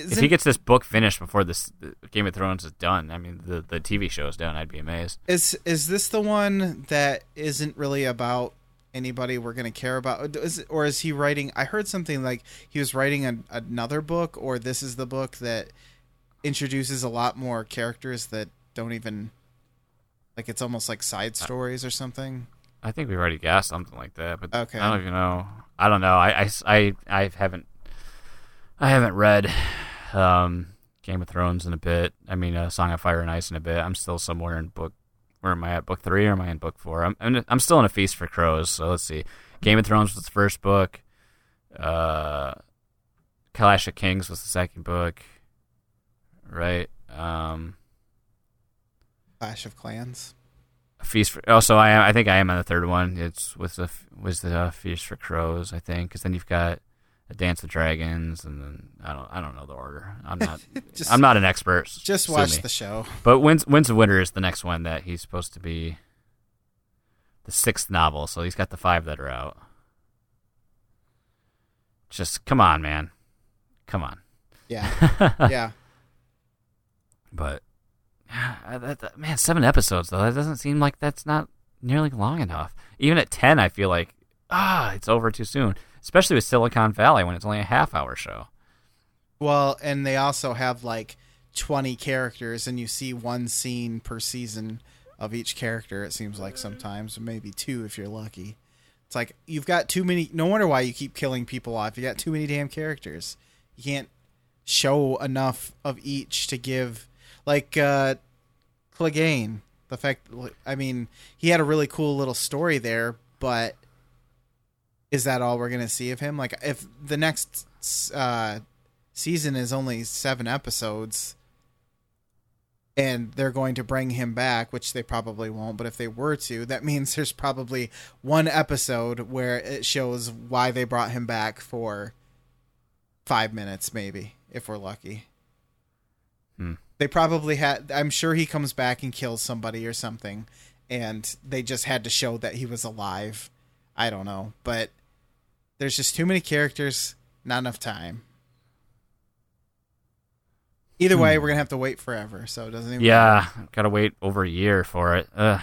If Isn't- he gets this book finished before this uh, Game of Thrones is done, I mean, the the TV show is done. I'd be amazed. is is this the one that isn't really about anybody we're going to care about, is, or is he writing? I heard something like he was writing an, another book, or this is the book that introduces a lot more characters that don't even like it's almost like side stories or something. I think we've already guessed something like that, but Okay. I don't even know. I don't know. I, I, I, I haven't I haven't read um, Game of Thrones in a bit. I mean, uh, Song of Fire and Ice in a bit. I'm still somewhere in book. Where am I at? Book three or am I in book four? I'm I'm, I'm still in a feast for crows. So let's see. Game of Thrones was the first book. Uh, Clash of Kings was the second book. Right. Um, Clash of Clans. Feast for also I am I think I am on the third one. It's with the was the uh, Feast for Crows I think because then you've got Dance of Dragons and then I don't I don't know the order. I'm not Just- I'm not an expert. Just watch me. the show. But Winds Winds of Winter is the next one that he's supposed to be the sixth novel. So he's got the five that are out. just come on, man, come on. Yeah, yeah. But man, seven episodes though. That doesn't seem like that's not nearly long enough. Even at ten, I feel like ah, it's over too soon. Especially with Silicon Valley when it's only a half hour show. Well, and they also have like 20 characters, and you see one scene per season of each character, it seems like sometimes, maybe two if you're lucky. It's like you've got too many. No wonder why you keep killing people off. You got too many damn characters. You can't show enough of each to give. Like, uh, Clegane. The fact, I mean, he had a really cool little story there, but is that all we're going to see of him? Like, if the next uh, season is only seven episodes and they're going to bring him back, which they probably won't, but if they were to, that means there's probably one episode where it shows why they brought him back for five minutes, maybe, if we're lucky. Hmm. They probably had, I'm sure he comes back and kills somebody or something, and they just had to show that he was alive. I don't know, but there's just too many characters, not enough time. Either way, we're gonna have to wait forever, so it doesn't even. Yeah, gotta wait over a year for it. Ugh.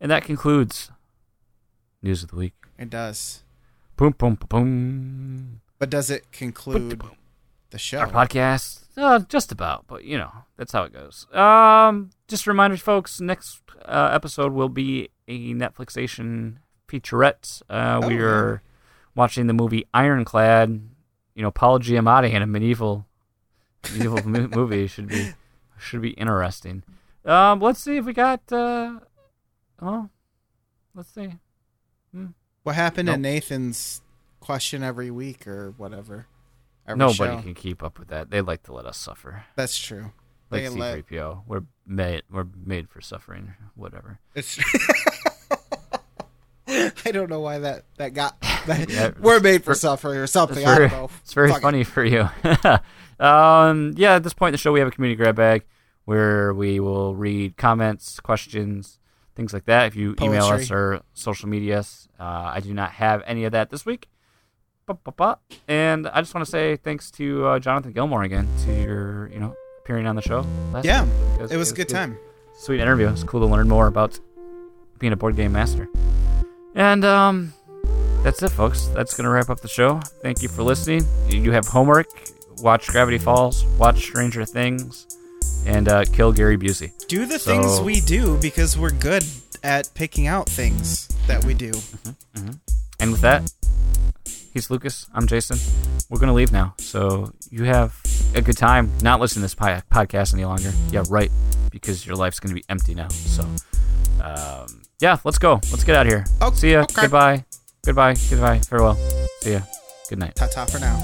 And that concludes news of the week. It does, Boom, boom, boom, boom. but does it conclude the show? Our podcast, uh, just about, but you know that's how it goes. Um, just reminders, folks. Next uh, episode will be a Netflixation featurette. Uh, Oh, we are watching the movie Ironclad. You know, Paul Giamatti in a medieval medieval mo- movie should be should be interesting. Um, let's see if we got. Uh, oh, let's see. What happened Nope. to Nathan's question every week or whatever? Every Nobody show? can keep up with that. They like to let us suffer. That's true. Like let- C3PO, we're made we're made for suffering. Whatever. It's. I don't know why that that got. That, Yeah, we're made for it's- suffering or something. It's I very, don't know. it's very Fuck it. funny for you. um, yeah, at this point in the show, we have a community grab bag where we will read comments, questions, things like that. If you email us or social medias, uh, I do not have any of that this week. And I just want to say thanks to uh, Jonathan Gilmore again to your, you know, appearing on the show. Last Yeah, week. it was a good time. Sweet interview. It's cool to learn more about being a board game master. And um, that's it, folks. That's going to wrap up the show. Thank you for listening. You have homework. Watch Gravity Falls. Watch Stranger Things. And uh, kill Gary Busey. Do the So- things we do because we're good at picking out things that we do. And with that, he's Lucas. I'm Jason. We're going to leave now. So you have a good time not listening to this podcast any longer. Yeah, right. Because your life's going to be empty now. So, um, yeah, let's go. Let's get out of here. Oh, See ya. okay. Goodbye. Goodbye. Goodbye. Farewell. See ya. Good night. Ta ta for now.